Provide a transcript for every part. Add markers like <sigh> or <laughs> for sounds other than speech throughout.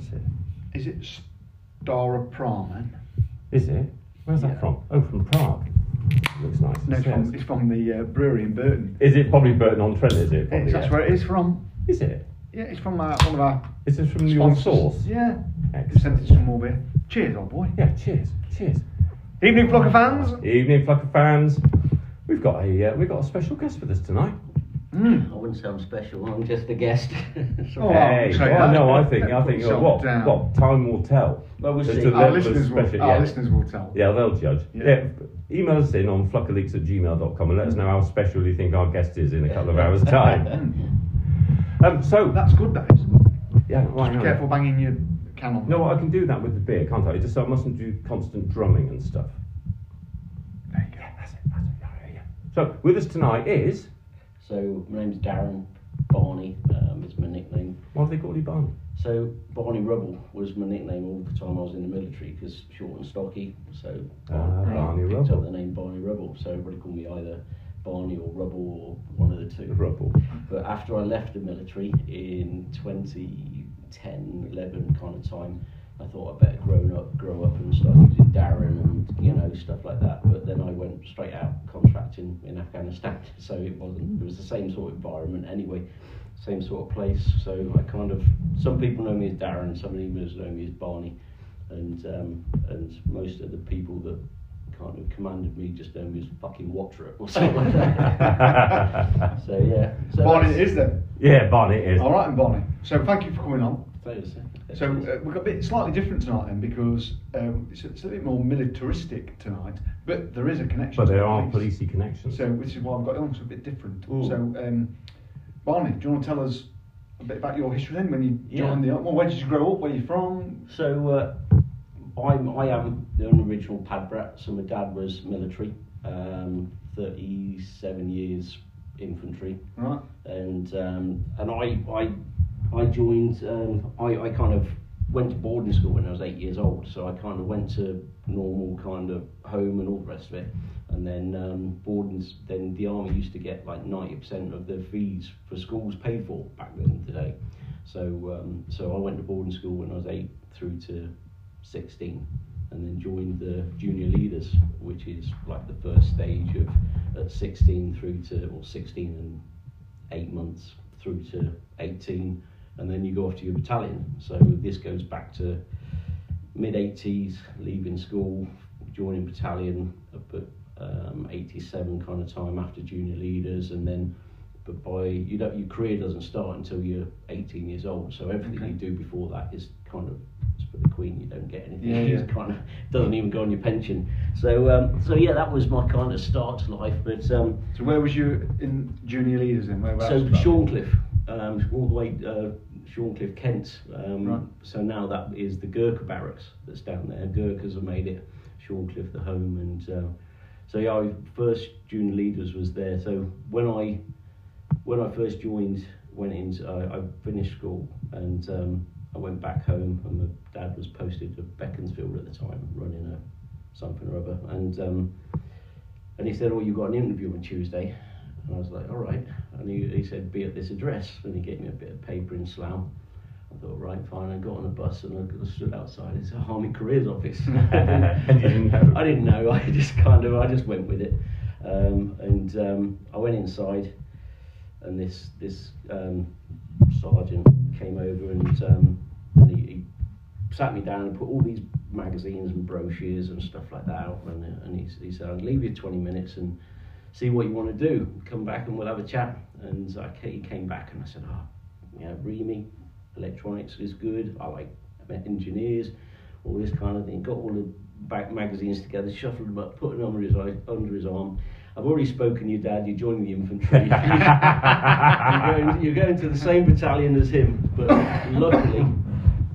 That's it. Is it Staropramen? Is it? Where's that Yeah. from? Oh, from Prague. Looks nice. No, it's from, it's from the uh, brewery in Burton. Is it probably Burton on Trent? Is it? Probably, that's yeah. where it is from. Is it? Yeah, it's from uh, one of our Is this from your source? Yeah. Excellent. Sent us some more beer. Cheers, old boy. Yeah. Cheers. Cheers. Evening, flock of fans. Evening, Flucker fans. We've got a uh, we've got a special guest with us tonight. Mm. I wouldn't say I'm special. I'm just a guest. So- <laughs> Oh, hey, well, no, I think I think put uh, what down. what time will tell. Well, we'll see. Our listeners, will, special- our yeah. listeners will tell. Yeah, they'll judge. Yeah. Yeah. Email us in on fluckerleaks at gmail.com and let us know how special you think our guest is in a couple of <laughs> hours' time. <laughs> Um, so, That's good, that is. yeah, Just be now. careful banging your can on. No, I can do that with the beer, can't I? Just so I mustn't do constant drumming and stuff. There you go. That's it, that's it. Yeah, yeah, yeah. So, with us tonight is. So my name's Darren Barney. Um, is my nickname. What do they call you, Barney? So Barney Rubble was my nickname all the time I was in the military because short and stocky. So Ah, I Barney picked Rubble. up the name Barney Rubble. So everybody called me either Barney or Rubble or one of the two. Rubble. But after I left the military in 2010, 11 kind of time, I thought I better grow up, grow up and start using Darren and you know stuff like that. But then I went straight out contracting in Afghanistan, <laughs> so it wasn't. It was the same sort of environment anyway, same sort of place. So I kind of some people know me as Darren, some others know me as Barney, and um, and most of the people that kind of commanded me just know me as fucking Watcher or <laughs> something like that. <laughs> so yeah. So Barney that's- it is then. Yeah, Barney it is. All right, and Barney. So thank you for coming on. Thanks. So uh, we've got a bit slightly different tonight then because um, it's, it's a bit more militaristic tonight, but there is a connection. But there are police. policey connections. So which is why I've got it on, a bit different. Ooh. So um, Barney, do you want to tell us a bit about your history then? When you Yeah. joined the well, where did you grow up? Where are you from? So uh, I'm, I am the original pad brat. So my dad was military, um, 37 years infantry, Right. and um, and I I I joined. Um, I I kind of went to boarding school when I was eight years old. So I kind of went to normal kind of home and all the rest of it. And then um, boarding, then the army used to get like 90% of their fees for schools paid for back then today. So um, so I went to boarding school when I was eight through to 16, and then joined the junior leaders, which is like the first stage of at 16 through to or 16 and eight months through to 18, and then you go off to your battalion. So this goes back to mid 80s, leaving school, joining battalion up at um, 87 kind of time after junior leaders, and then but by you don't your career doesn't start until you're 18 years old. So everything Okay. you do before that is kind of it's for the queen. You don't get anything. Yeah, <laughs> It's yeah. kind of doesn't even go on your pension. So um, so yeah, that was my kind of start to life. But um, So where was you in junior leaders then? Where so Shorncliffe, um, all the way uh, Shorncliffe, Kent. Um, Right. So now that is the Gurkha barracks that's down there. Gurkhas have made it Shorncliffe the home, and uh, so yeah, I, first junior leaders was there. So when I when I first joined, went into I, I finished school and um, I went back home, and my dad was posted to Beaconsfield at the time, running a something or other, and um, and he said, "Oh, you've got an interview on Tuesday." And I was like, all right. And he, he said, be at this address. And he gave me a bit of paper in Slough. I thought, right, fine. I got on a bus and I stood outside. It's a Army Careers Office. <laughs> Didn't? I didn't know. <laughs> I just kind of, I just went with it. Um, and um, I went inside, and this this um, sergeant came over and um, and he, he sat me down and put all these magazines and brochures and stuff like that out. And, and he, he said, I'll leave you 20 minutes and see what you want to do. Come back and we'll have a chat. And I, he came back and I said, oh, yeah, REME, electronics is good. I like engineers, all this kind of thing. Got all the back magazines together, shuffled them up, put them under his, under his arm. I've already spoken to your dad, you're joining the infantry. <laughs> <laughs> you're, going, you're going to the same battalion as him. But luckily,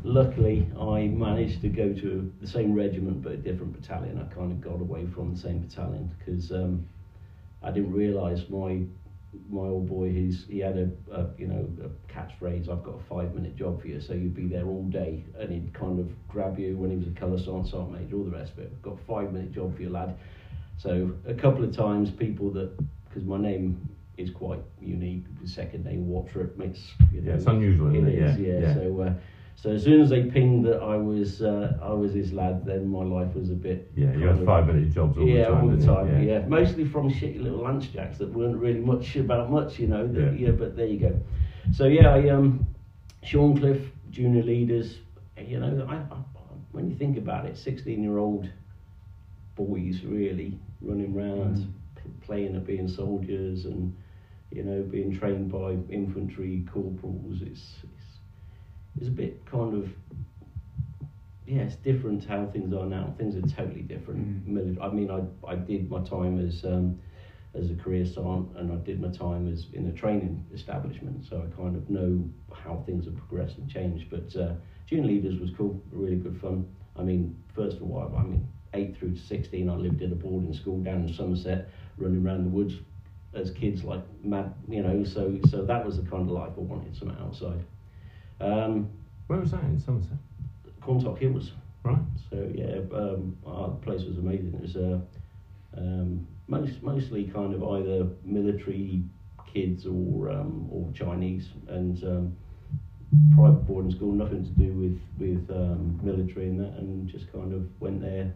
luckily, I managed to go to the same regiment but a different battalion. I kind of got away from the same battalion because um, I didn't realise my my old boy. He's he had a, a you know a catchphrase. I've got a five minute job for you, so you'd be there all day, and he'd kind of grab you when he was a colour sergeant, sergeant major, all the rest of it. Got a five minute job for you, lad. So a couple of times, people that because my name is quite unique. The second name Watcher makes you know, Yeah, it's unusual, isn't it? is, Yeah, yeah. yeah. So uh, So as soon as they pinged that I was uh, I was his lad, then my life was a bit. Yeah, you had five minute jobs all yeah, the time. all the time. Yeah. mostly from shitty little lunch jacks that weren't really much about much, you know. That, Yeah. yeah. but there you go. So yeah, I, um, Shorncliffe, junior leaders. You know, I, I, when you think about it, sixteen-year-old boys really running around, Mm. p- playing at being soldiers, and you know, being trained by infantry corporals. It's it's, it's a bit kind of yeah, it's different to how things are now. Things are totally different. Mm. I mean, I I did my time as um, as a career sergeant, and I did my time as in a training establishment, so I kind of know how things have progressed and changed. But uh, junior leaders was cool, really good fun. I mean, first of all, I mean, eight through to sixteen, I lived in a boarding school down in Somerset, running around the woods as kids like mad, you know. So so that was the kind of life I wanted, something outside. Um, Where was that in Somerset? Quantock Hills. Right. So yeah, um, our place was amazing. It was uh, um, most mostly kind of either military kids or um, or Chinese and um, private boarding school, nothing to do with with um, military and that, and just kind of went there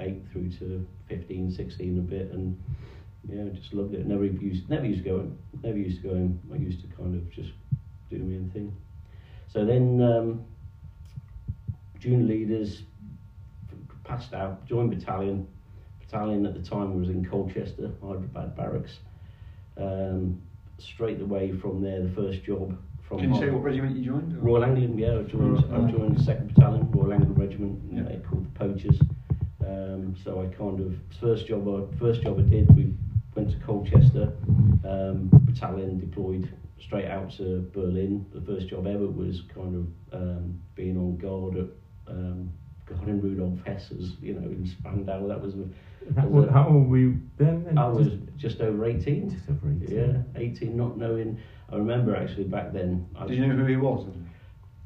eight through to 15, 16 a bit, and yeah, just loved it. Never used never used to go home. Never used to go home. I used to kind of just do my own thing. So then. Um, junior leaders passed out, joined battalion. Battalion at the time was in Colchester, Hyderabad Barracks. Um, straight away from there, the first job from Can you say what regiment you joined? or- Royal Anglian, yeah, I joined, I joined the second battalion, Royal Anglian Regiment, Yeah. they called the Poachers. Um, so I kind of first job I first job I did, we went to Colchester, um, battalion deployed straight out to Berlin. The first job ever was kind of um, being on guard at um, Garden Rudolf Hess's, you know, in Spandau. That was How, Was it- how old were you then? then? I was Just- just over eighteen. just over 18. Yeah, eighteen, not knowing. I remember actually back then. I Did you know who he was?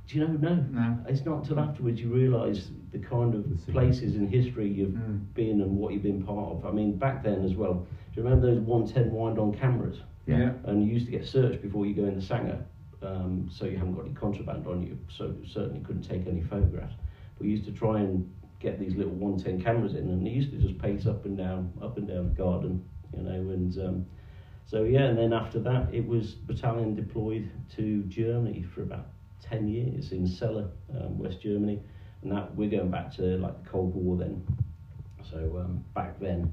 Do you know? No. No. It's not till afterwards you realise the kind of The places in history you've Mm. been and what you've been part of. I mean, back then as well. Do you remember those 110 wind-on cameras? Yeah. And you used to get searched before you go in the Sanger, um, so you haven't got any contraband on you. So certainly couldn't take any photographs. But we used to try and get these little 110 cameras in, and they used to just pace up and down, up and down the garden, you know. And um, so yeah, and then after that, it was battalion deployed to Germany for about 10 years in Celle, um, West Germany, and that we're going back to like the Cold War then. So um, back then,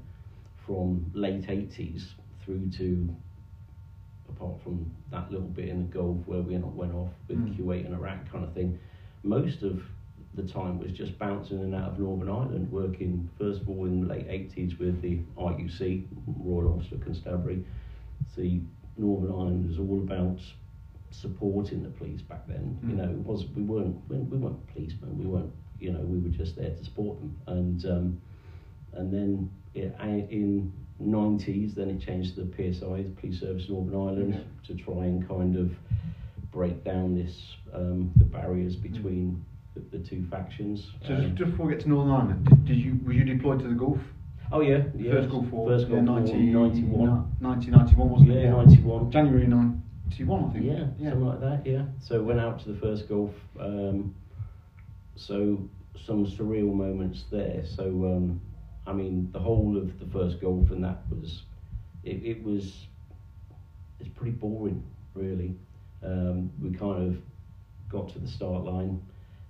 from late 80s through to apart from that little bit in the Gulf where we went off with Mm. Kuwait and Iraq kind of thing, most of the time was just bouncing in and out of Northern Ireland, working first of all in the late 80s with the RUC, Royal Ulster Constabulary. See, Northern Ireland was all about supporting the police back then. You Mm. know, it was we weren't we, we weren't policemen. We weren't you know we were just there to support them. And um, and then a- in 90s, then it changed to the PSI, the Police Service Northern Ireland, Yeah. to try and kind of break down this um, the barriers between the, the two factions. So Um, just, before we get to Northern Ireland, did, did you were you deployed to the Gulf? oh yeah, yeah. First Gulf War. First Gulf yeah, War, 90, 91. 1991 wasn't it? Yeah, 91. January 91, I think. Yeah, something like that. Yeah. So went out to the first Gulf. Um, so some surreal moments there. So um, I mean, the whole of the first Gulf and that was, it, it was, it's pretty boring, really. Um, we kind of got to the start line,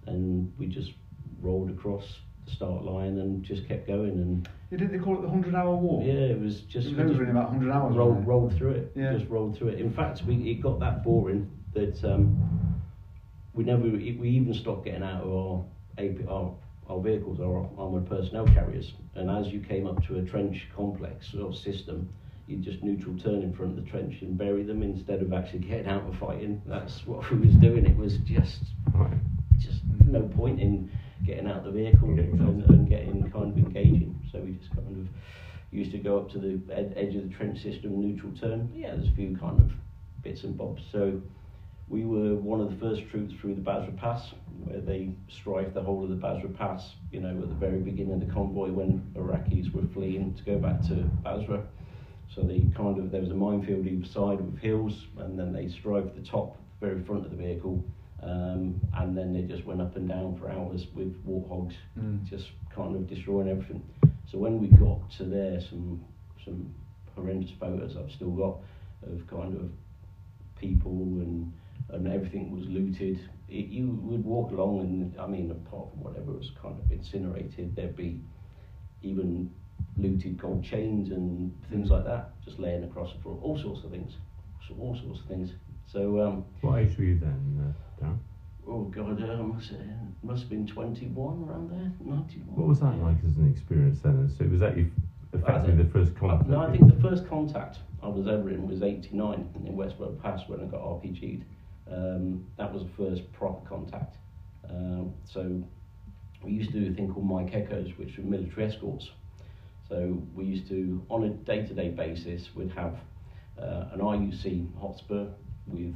and we just rolled across the start line and just kept going. And Yeah, did they call it the 100 hour walk? yeah, it was just It was over in about 100 hours. rolled, rolled through it. Yeah. Just rolled through it. In fact, we it got that boring that um, we never we even stopped getting out of our AP, our, our vehicles, our armoured personnel carriers. And as you came up to a trench complex or system, you just neutral turn in front of the trench and bury them instead of actually getting out and fighting. That's what we was doing. It was just just no point in getting out of the vehicle And getting and, and getting kind of engaging. So we just kind of used to go up to the ed- edge of the trench system, neutral turn. Yeah, there's a few kind of bits and bobs. So we were one of the first troops through the Basra Pass, where they strifed the whole of the Basra Pass. You know, at the very beginning of the convoy when Iraqis were fleeing to go back to Basra. So they kind of there was a minefield either side with hills, and then they strived the top, very front of the vehicle, Um, and then they just went up and down for hours with warthogs, Mm. just kind of destroying everything. So when we got to there, some some horrendous photos I've still got of kind of people and and everything was looted. It, you would walk along and I mean, apart from whatever was kind of incinerated, there'd be even looted gold chains and things like that, just laying across the floor, all sorts of things, so all sorts of things. So, um, What age were you then, uh, Darren? oh god, uh, must, uh, must have been 21 around there, 91. What was that yeah. like as an experience then? So was that you effectively the first Uh, contact? no, I think the first contact I was ever in was 89 in Westbrook Pass when I got RPG'd. Um, that was the first proper contact. Um, so we used to do a thing called Mike Echoes, which were military escorts. So we used to, on a day-to-day basis, we'd have uh, an RUC Hotspur with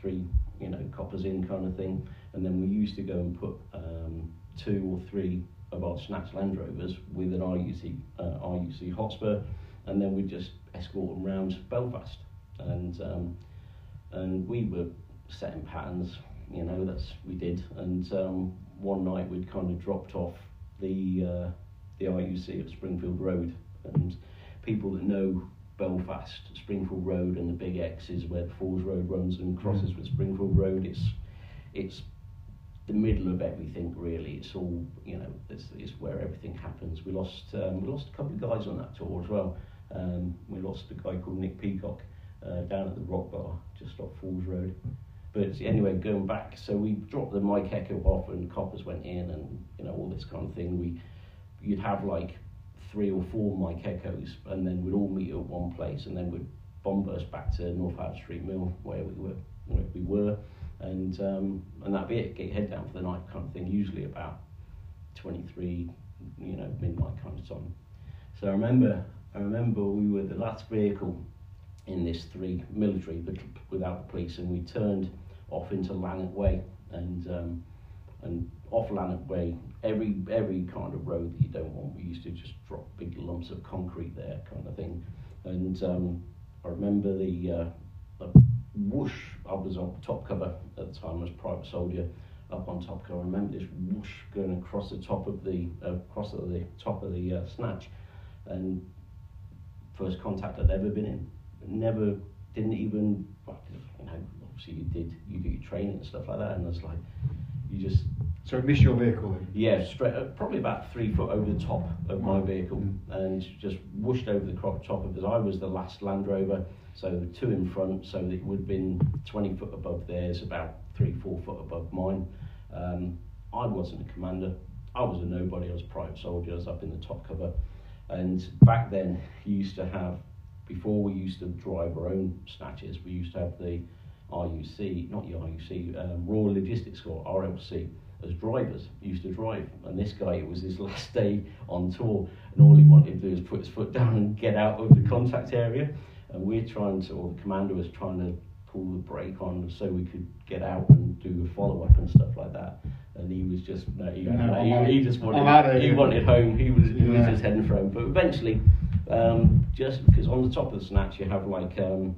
three, you know, coppers in kind of thing, and then we used to go and put um, two or three of our Snatch Land Rovers with an RUC uh, RUC Hotspur, and then we'd just escort them round Belfast, and um, and we were setting patterns, you know, that's we did, and um, one night we'd kind of dropped off the uh, the RUC at Springfield Road, and people that know Belfast, Springfield Road, and the Big X is where the Falls Road runs and crosses with Springfield Road. It's it's the middle of everything really. It's all you know. It's, it's where everything happens. We lost um, we lost a couple of guys on that tour as well. Um, we lost a guy called Nick Peacock uh, down at the Rock Bar just off Falls Road. But anyway, going back, so we dropped the Mike Echo off and coppers went in and you know all this kind of thing. We you'd have like three or four Mike Echoes and then we'd all meet at one place and then we'd bomb burst back to North Howard Street Mill where we were where we were and um, and that'd be it. Get your head down for the night kind of thing. Usually about 23, you know, midnight kind of time. So I remember I remember we were the last vehicle in this three military but without the police and we turned off into Lanark Way and um, and off Lanark Way every every kind of road that you don't want we used to just drop big lumps of concrete there kind of thing. And um, I remember the, uh, the whoosh I was on top cover at the time as private soldier up on top cover. I remember this whoosh going across the top of the uh, across the top of the uh, snatch and first contact I'd ever been in never didn't even well, you know obviously you did you do your training and stuff like that and it's like you just So it missed your vehicle then? yeah straight uh, probably about three foot over the top of my vehicle Mm. and just whooshed over the crop top of it I was the last Land Rover so two in front so it would have been 20 foot above theirs about three four foot above mine. Um, I wasn't a commander. I was a nobody. I was a private soldier. I was up in the top cover. And back then you used to have before we used to drive our own snatches, we used to have the RUC, not the RUC, um, Royal Logistics Corps, RLC, as drivers, used to drive. And this guy, it was his <laughs> last day on tour, and all he wanted to do was put his foot down and get out of the contact area. And we're trying to, or the commander was trying to pull the brake on so we could get out and do a follow up and stuff like that. And he was just, no, he, Yeah, no, he, he just wanted, I'm out of he wanted home. He was, he was just heading for home. But eventually, um, just because on the top of the snatch you have like um,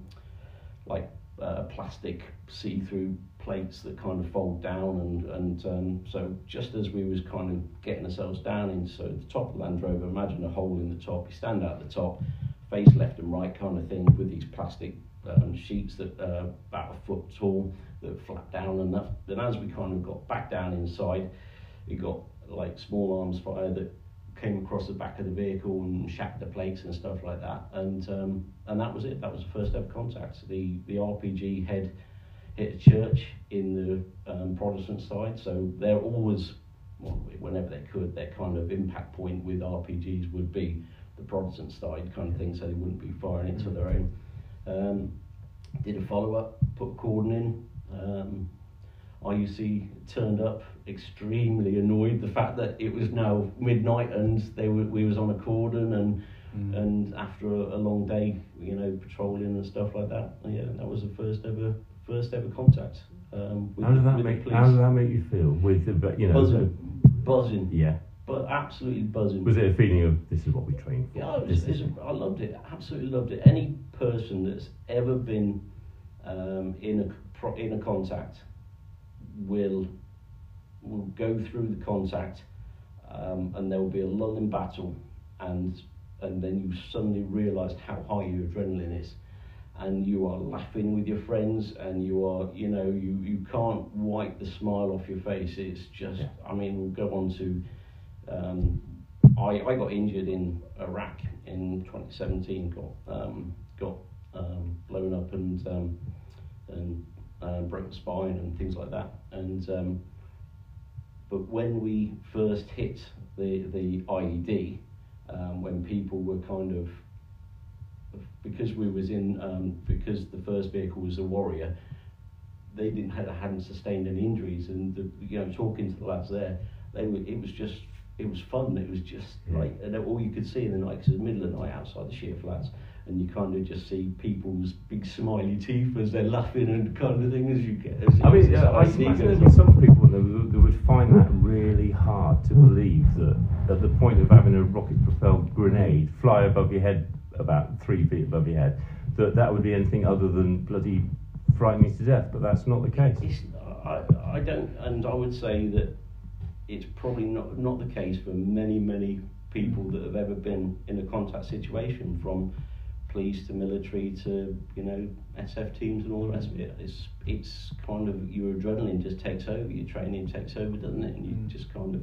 like uh, plastic see-through plates that kind of fold down and and um, so just as we was kind of getting ourselves down into so the top of the Land Rover imagine a hole in the top you stand out the top face left and right kind of thing with these plastic um, sheets that uh, about a foot tall that flap down and then as we kind of got back down inside we got like small arms fire that came across the back of the vehicle and shacked the plates and stuff like that. And um, and that was it. That was the first ever contact. The the RPG head hit a church in the um, Protestant side, so they're always, well, whenever they could, their kind of impact point with RPGs would be the Protestant side kind of thing, so they wouldn't be firing into their own. Um, did a follow up, put cordon in. Um, RUC turned up extremely annoyed the fact that it was now midnight and they were we was on a cordon and Mm. and after a, a long day you know patrolling and stuff like that yeah that was the first ever first ever contact um, with, How did that make the How did that make you feel? With the, but, you know, buzzing buzzing yeah. but absolutely buzzing Was it a feeling of this is what we train for? Yeah, it was, I loved it. Absolutely loved it. Any person that's ever been um, in a in a contact will will go through the contact, um, and there will be a lull in battle, and and then you suddenly realise how high your adrenaline is, and you are laughing with your friends, and you are you know you you can't wipe the smile off your face. It's just Yeah. I mean we'll go on to. Um, I, I got injured in Iraq in 2017. Got um, got um, blown up and um, and um, broke the spine and things like that. And um, but when we first hit the the IED, um, when people were kind of because we was in um, because the first vehicle was a Warrior, they didn't had, hadn't sustained any injuries, and the, you know talking to the lads there, they were it was just it was fun. It was just Yeah. like and all you could see in the night because it was the middle of the night outside the sheer flats, and you kind of just see people's big smiley teeth as they're laughing and kind of thing as you get. As I mean, yeah, I imagine there'd be some people that would, that would find that really hard to believe that at the point of having a rocket-propelled grenade fly above your head about three feet above your head, that that would be anything other than bloody frightening to death. But that's not the case. It's, I, I don't, and I would say that it's probably not not the case for many many people that have ever been in a contact situation, from police to military to you know SF teams and all the rest of it. It's it's kind of your adrenaline just takes over, your training takes over, doesn't it? And you Mm. just kind of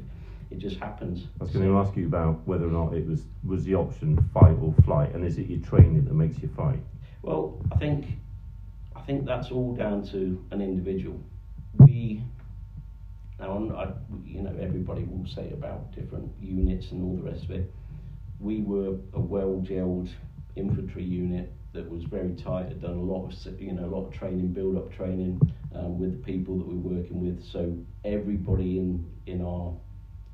it just happens. I was going to ask you about whether or not it was was the option fight or flight, and is it your training that makes you fight? Well, I think I think that's all down to an individual. We now, I'm- I, you know, everybody will say about different units and all the rest of it. We were a well-gelled infantry unit that was very tight. Had done a lot of, you know, a lot of training, build-up training um, with the people that we we're working with. So everybody in in our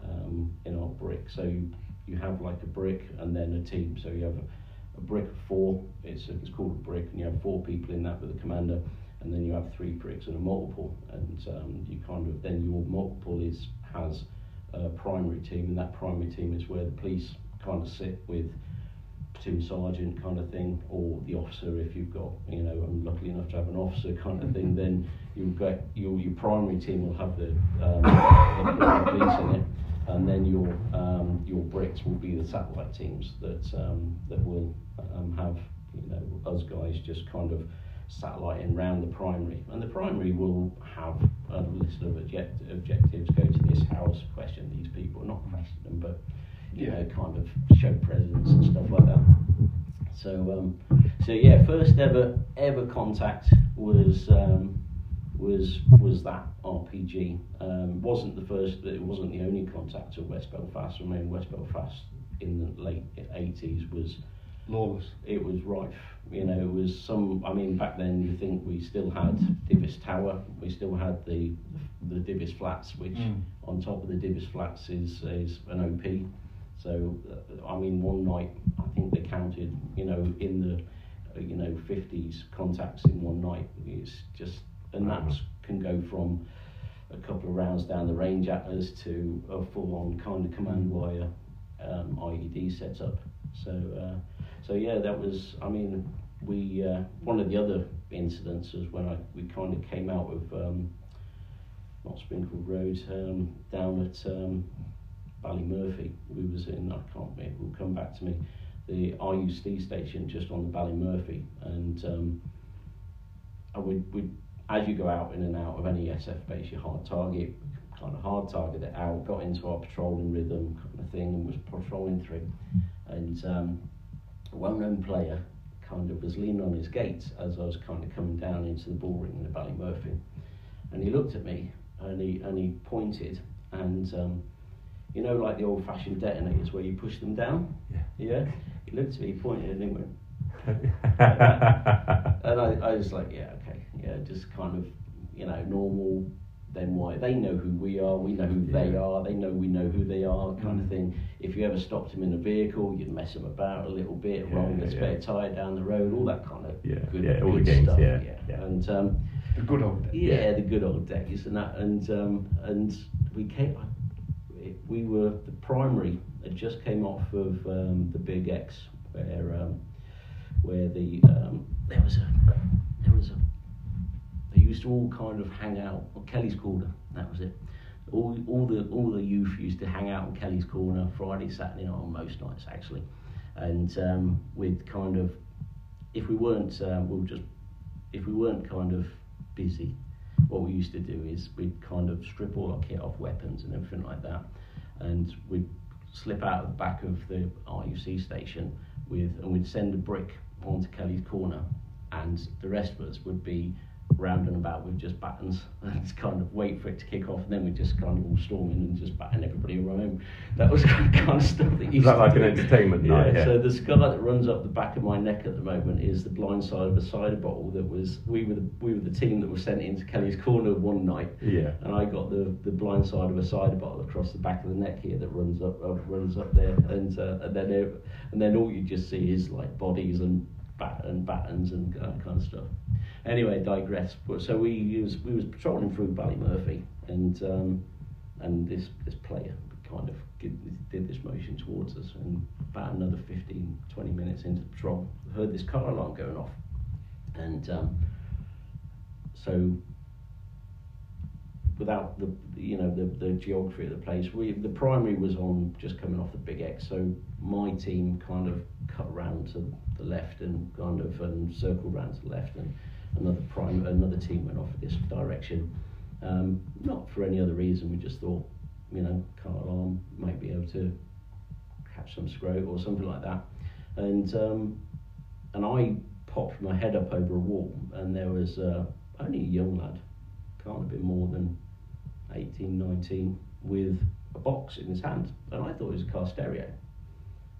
um, in our brick. So you, you have like a brick and then a team. So you have a, a brick of four. It's it's called a brick, and you have four people in that with a commander, and then you have three bricks and a multiple. And um, you kind of then your multiple is has a primary team, and that primary team is where the police kind of sit with platoon sergeant kind of thing, or the officer if you've got, you know, I'm lucky enough to have an officer kind of thing, then you'll get your your primary team will have the, um, the, the police in it, and then your um, your bricks will be the satellite teams that um, that will um, have you know us guys just kind of satelliting round the primary, and the primary will have a list of object- objectives. Go to this house, question these people, not question them, but you know, kind of show presence and stuff like that. So, um, so yeah, first ever ever contact was um, was was that RPG. Um, wasn't the first, it wasn't the only contact of West Belfast. I mean, West Belfast in the late eighties was Lawless. it was rife. You know, it was some. I mean, back then you think we still had Divis Tower, we still had the the Divis Flats, which Mm. on top of the Divis Flats is is an OP. So, uh, I mean, one night I think they counted, you know, in the uh, you know 50s contacts in one night. It's just and that can go from a couple of rounds down the range at us to a full-on kind of command wire um, IED setup. So, uh, so yeah, that was. I mean, we uh, one of the other incidents was when I we kind of came out of um, not Springfield Road um, down at um, Ballymurphy. We was in. I can't. It will come back to me. The RUC station just on the Ballymurphy, and um, I would, would as you go out in and out of any SF base, you hard target, kind of hard target it out, got into our patrolling rhythm kind of thing, and was patrolling through. And um, a well-known player kind of was leaning on his gate as I was kind of coming down into the ball ring in the Ballymurphy, and he looked at me and he and he pointed and. Um, you know, like the old-fashioned detonators where you push them down. Yeah. Yeah. He looked at me, he pointed, and he went, <laughs> and I, I was like, yeah, okay, yeah, just kind of, you know, normal. Then why? They know who we are. We know who they are. They know we know who they are, kind of Mm. thing. If you ever stopped them in a vehicle, you'd mess them about a little bit, Yeah, roll the yeah. spare tire down the road, all that kind of Yeah, good, yeah, all the games, stuff. yeah, yeah. And um, The good old days. yeah, the good old days and that, and um, and we came. it- We were the primary. It just came off of um, the Big X, where um, where the um, there was a there was a they used to all kind of hang out on Kelly's Corner. That was it. All, all the all the youth used to hang out on Kelly's Corner Friday, Saturday night, on most nights actually, and um, we'd kind of, if we weren't, um, we'll just, if we weren't kind of busy, what we used to do is we'd kind of strip all our kit off, weapons and everything like that, and we'd slip out of the back of the RUC station with, and we'd send a brick onto Kelly's Corner, and the rest of us would be round and about with just battens <laughs> and just kind of wait for it to kick off and then we just kind of all storm in and just batten everybody around. That was <laughs> kind of stuff that used Is that like an entertainment night? Yeah. So the scar that runs up the back of my neck at the moment is the blind side of a cider bottle that was we were the, we were the team that was sent into Kelly's corner one night yeah. and I got the, the blind side of a cider bottle across the back of the neck here that runs up uh, runs up there, and uh, and then and then all you just see is like bodies and bat and battens and that kind of stuff. Anyway, digress. But so we was we was patrolling through Ballymurphy, and um, and this this player kind of did, this motion towards us, and about another 15, 20 minutes into the patrol, heard this car alarm going off, and um, so without the you know the, the geography of the place. We the primary was on just coming off the big X, so my team kind of cut round to the left and kind of and circled round to the left, and another prime another team went off in this direction. Um, not for any other reason. We just thought, you know, car alarm might be able to catch some scrote or something like that, and um, and I popped my head up over a wall, and there was uh, only a young lad, can't have been more than 18, 19, with a box in his hand, and I thought it was a car stereo.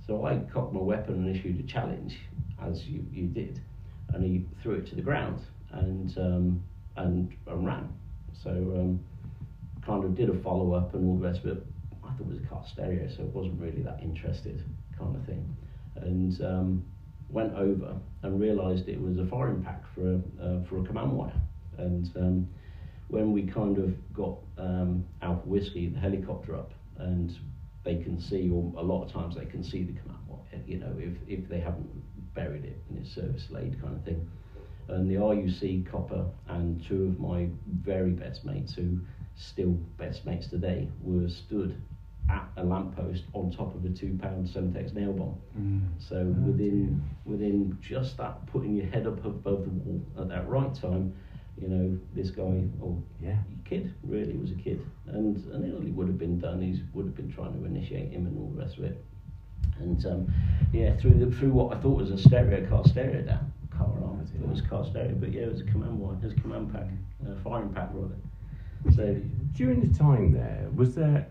So I cocked my weapon and issued a challenge, as you, you did, and he threw it to the ground and um, and, and ran. So um, kind of did a follow up and all the rest of it. I thought it was a car stereo, so I wasn't really that interested, kind of thing, and um, went over and realised it was a firing pack for a uh, for a command wire, and um, when we kind of got um, Alpha Whiskey, the helicopter up, and they can see, or a lot of times they can see the command wire, you know, if, if they haven't buried it in its service laid kind of thing. And the RUC copper and two of my very best mates, who still best mates today, were stood at a lamppost on top of a two pound Semtex nail bomb. Mm. So within within just that putting your head up above the wall at that right time, you know, this guy or Yeah. kid really was a kid, and and it would have been done. He would have been trying to initiate him and all the rest of it. And um, yeah, through the, through what I thought was a stereo car stereo down car alarm. It was car stereo, but yeah, it was a command wire. It was a command pack, a firing pack rather. So During the time there, was there?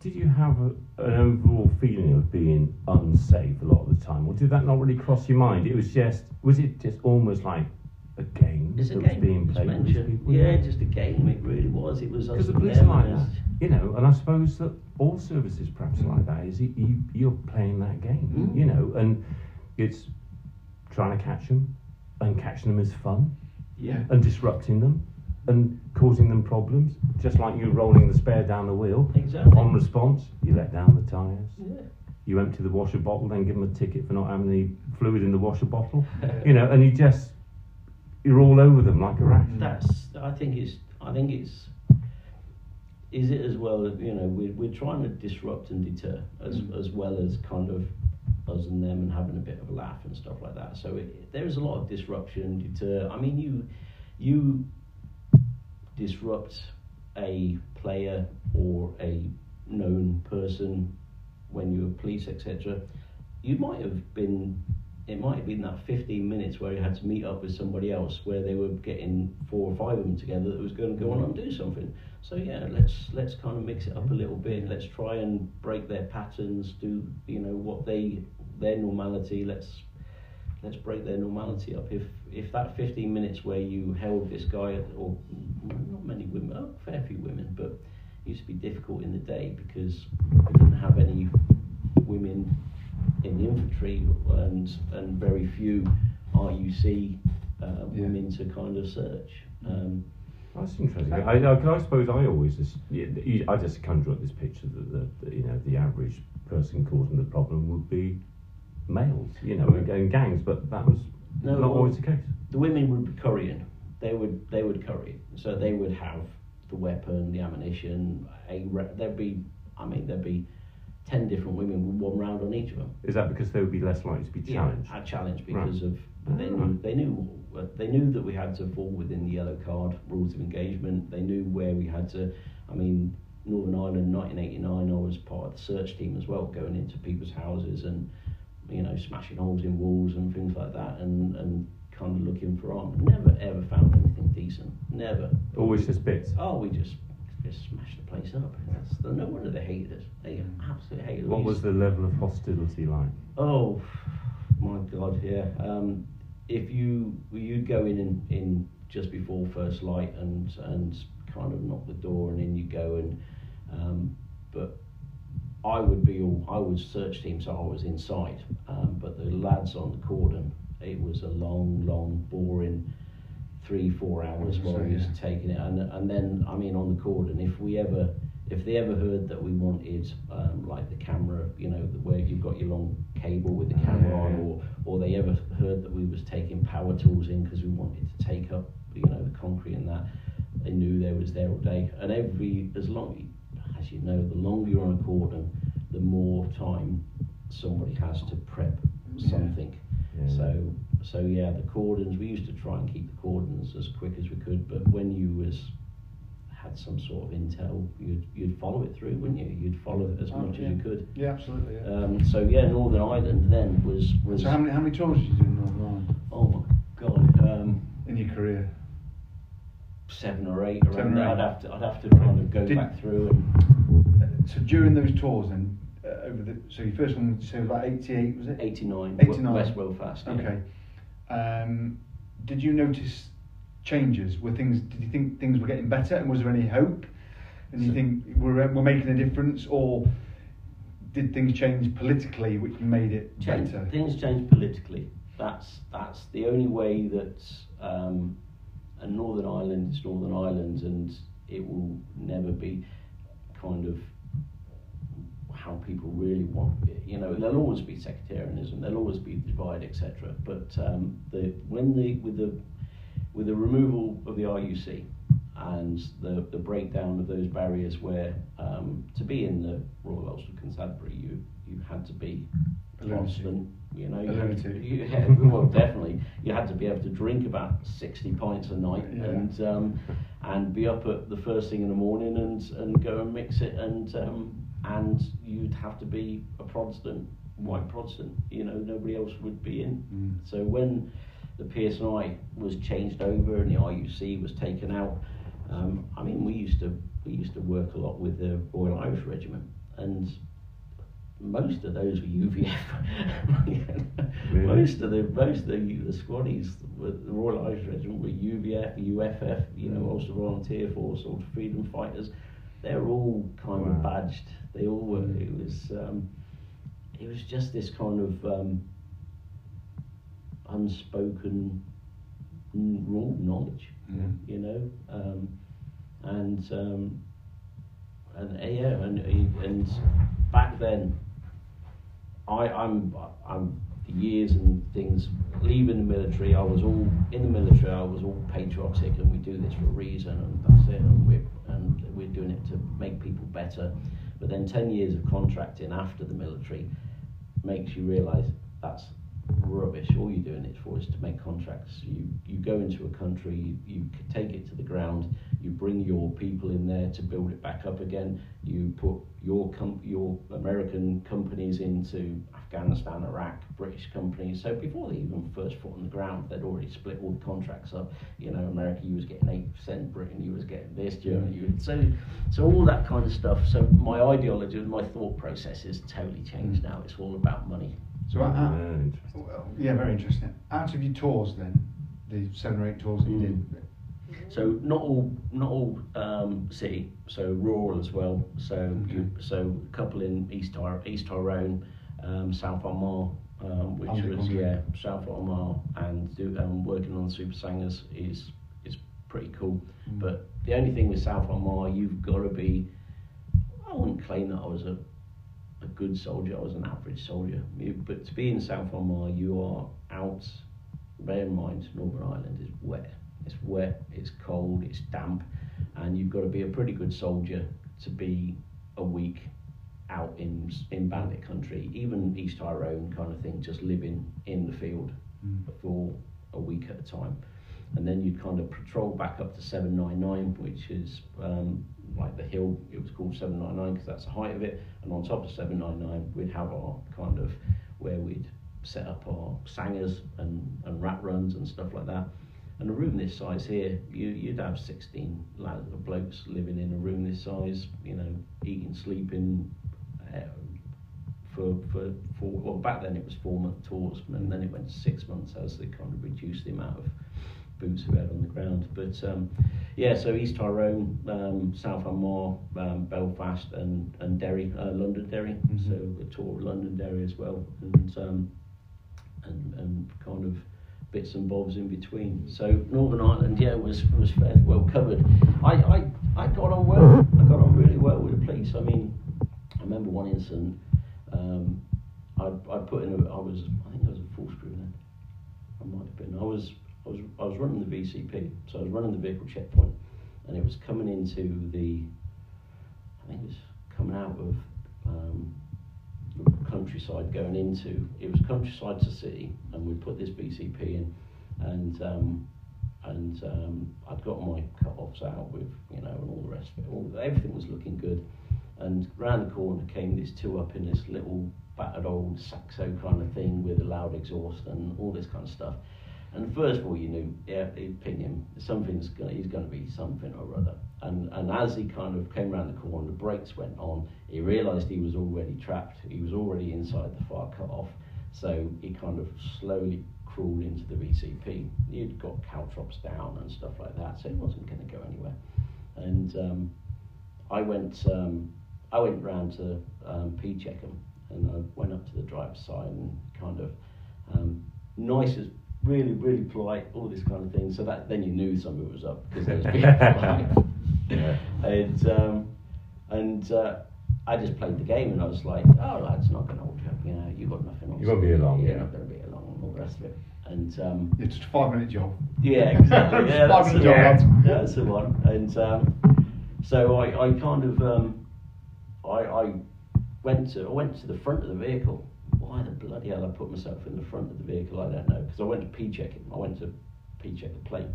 Did you have a, an overall feeling of being unsafe a lot of the time, or did that not really cross your mind? It was just, was it just almost like a game it's a game. was being played with these people? Yeah, just a game. It really was. It was Because the police are like that, you know, and I suppose that all services perhaps are like that. Is you, you you're playing that game, Mm. you know, and it's trying to catch them, and catching them is fun, Yeah. and disrupting them, and causing them problems. Just like you rolling the spare down the wheel. Exactly. On response, you let down the tyres. Yeah. You empty the washer bottle, then give them a ticket for not having any fluid in the washer bottle. <laughs> You know, and you just you're all over them like a rat. That's. I think it's. I think it's. Is it as well? You know, we're we're trying to disrupt and deter as Mm. as well as kind of us and them and having a bit of a laugh and stuff like that. So it, there is a lot of disruption, deter. I mean, you you disrupt a player or a known person when you're police, etc. You might have been it might have been that 15 minutes where you had to meet up with somebody else where they were getting four or five of them together that was going to go on and mm-hmm. do something. So yeah let's let's kind of mix it up a little bit let's try and break their patterns do you know what they their normality. Let's let's break their normality up. If if that 15 minutes where you held this guy or not many women oh, a fair few women but it used to be difficult in the day because we didn't have any women in the infantry and and very few RUC uh, Yeah. women to kind of search. Um, That's interesting. I, I, I suppose I always just, yeah, I just conjure up this picture that the, the you know the average person causing the problem would be males, you know, and, and gangs, but that was No, not always the case. the women would be currying, they would they would curry. So they would have the weapon, the ammunition. A re- there'd be, I mean, there'd be ten different women with one round on each of them. Is that because they would be less likely to be challenged? Yeah, a challenge Right. because of they knew they knew they knew that we had to fall within the yellow card rules of engagement. They knew where we had to. I mean, Northern Ireland, 1989, I was part of the search team as well, going into people's houses and you know smashing holes in walls and things like that, and and kind of looking for arms. Never ever found anything decent. Never. Always just bits. Oh, we just just smashed the place up. That's, no wonder they hated us. They absolutely hated us. What was the level of hostility like? Oh my God, yeah. Um, if you you'd go in, in in just before first light and and kind of knock the door and in you go and um, but I would be all I was search team so I was inside um, but the lads on the cordon it was a long long boring three four hours while gonna we was yeah. taking it and and then I mean on the cordon if we ever if they ever heard that we wanted um, like the camera, you know, the, where you've got your long cable with the camera on, or or they ever heard that we was taking power tools in because we wanted to take up, you know, the concrete and that, they knew they was there all day. And every as long, as you know, the longer you're on a cordon, the more time somebody has to prep something. Yeah. So so yeah, the cordons. We used to try and keep the cordons as quick as we could, but when you was had some sort of intel, you'd you'd follow it through, wouldn't you? You'd follow it as Oh, much yeah. as you could. Yeah, absolutely. Yeah. Um, so yeah, Northern Ireland then was was so how many how many tours did you do in Northern Ireland oh my god, um, in your career? seven or eight Seven around or there. eight. I'd have to I'd have to kind of go Did- back through and So during those tours, then over the so your first one, was about eighty-eight, was it? eighty nine 89. West Belfast. Yeah. Okay. Um, did you notice changes? Were things? Did you think things were getting better, and was there any hope? And you think we're we're making a difference, or did things change politically, which made it Change, better? things change politically. That's that's the only way that um, and Northern Ireland is Northern Ireland, and it will never be kind of how people really want it. You know, there'll always be sectarianism, there'll always be divide, etc. But um, the when the with the with the removal of the RUC and the, the breakdown of those barriers where um, to be in the Royal Ulster Constabulary you you had to be. Protestant, you know, you had to, you had, <laughs> well definitely you had to be able to drink about 60 pints a night Yeah. and um, and be up at the first thing in the morning and, and go and mix it and um, and you'd have to be a Protestant, white Protestant, you know, nobody else would be in. Mm. So when the PSNI was changed over and the RUC was taken out, um, I mean, we used to we used to work a lot with the Royal Irish Regiment, and most of those were UVF. <laughs> Really? Most of the most of the, the squaddies with the Royal Irish Regiment were UVF, UFF, you know, Ulster Volunteer Force, Ulster Freedom Fighters. They're all kind of badged. They all were. It was um, it was just this kind of um, unspoken rule knowledge, Mm. you know, um, and um, and uh, yeah, and and back then, I I'm I'm years and things leaving the military. I was all in the military. I was all patriotic, and we do this for a reason, and that's it. And we're and we're doing it to make people better. But then ten years of contracting after the military makes you realise that's rubbish. All you're doing it for is to make contracts. You you go into a country, you, you take it to the ground, you bring your people in there to build it back up again. You put your com- your American companies into Afghanistan, Iraq, British companies. So before they even first foot on the ground, they'd already split all the contracts up. You know, America, you was getting eight percent. Britain, you was getting this. Germany, you so so all that kind of stuff. So my ideology and my thought process has totally changed now. It's all about money. So out, Yeah, well, yeah, very interesting. Out of your tours, then the seven or eight tours that you Mm. did, So not all, not all um, city. So rural as well. So you, so a couple in East Tyr- East Tyrone, um, South Armagh, um, which was country. yeah South Armagh, and do, um, working on the Super Sangers is is pretty cool. Mm. But the only thing with South Armagh, you've got to be. I wouldn't claim that I was a a good soldier. I was an average soldier. You, but to be in South Armagh, you are out. Bear in mind, Northern Ireland is wet. It's wet, it's cold, it's damp, and you've got to be a pretty good soldier to be a week out in in bandit country, even East Tyrone kind of thing, just living in the field Mm. for a week at a time. And then you'd kind of patrol back up to 799, which is um, like the hill, it was called 799 because that's the height of it. And on top of 799, we'd have our kind of where we'd set up our sangers and, and rat runs and stuff like that. And a room this size here, you, you'd have 16 lads, blokes living in a room this size, you know, eating, sleeping, for, for, for well back then it was four month tours and then it went to six months as they kind of reduced the amount of boots we had on the ground. But um, yeah so East Tyrone um, South Armagh um, Belfast and, and Derry uh, London Derry. Mhm. so a tour of London Derry as well and, um, and and kind of bits and bobs in between. So Northern Ireland yeah was was fairly well covered. I, I, I got on well. I got on really well with the police. I mean remember one incident um, I, I put in a, I was, I think I was a full screw then. I might have been. I was, I was, I was running the VCP, so I was running the vehicle checkpoint, and it was coming into the, I think it was coming out of um, countryside going into, it was countryside to city, and we put this VCP in, and um, and um, I'd got my cut-offs out with, you know, and all the rest of it. All, everything was looking good. And round the corner came these two up in this little battered old saxo kind of thing with a loud exhaust and all this kind of stuff. And first of all, you knew, yeah, he'd pin him. Something's gonna, he's going to be something or other. And and as he kind of came round the corner, the brakes went on. He realised he was already trapped. He was already inside the fire cut off. So he kind of slowly crawled into the VCP. He'd got caltrops down and stuff like that, so he wasn't going to go anywhere. And um, I went um, I went round to um, P check him, and I went up to the driver's side and kind of um, nice as really really polite, all this kind of thing. So that then you knew something was up because they was being <laughs> polite. Yeah. And um, and uh, I just played the game, and I was like, oh lads, not going to hold you up. You know, you got nothing on. You won't be along, You're yeah. not going to be along, and all the rest of it. And um, It's just a five minute job. yeah, <laughs> exactly. Yeah, Five that's the minute job, one. Yeah, that's the one. And um, so I, I kind of um, I, I went to I went to the front of the vehicle. Why the bloody hell I put myself in the front of the vehicle? I don't know because I went to p check him. I went to p check the plate.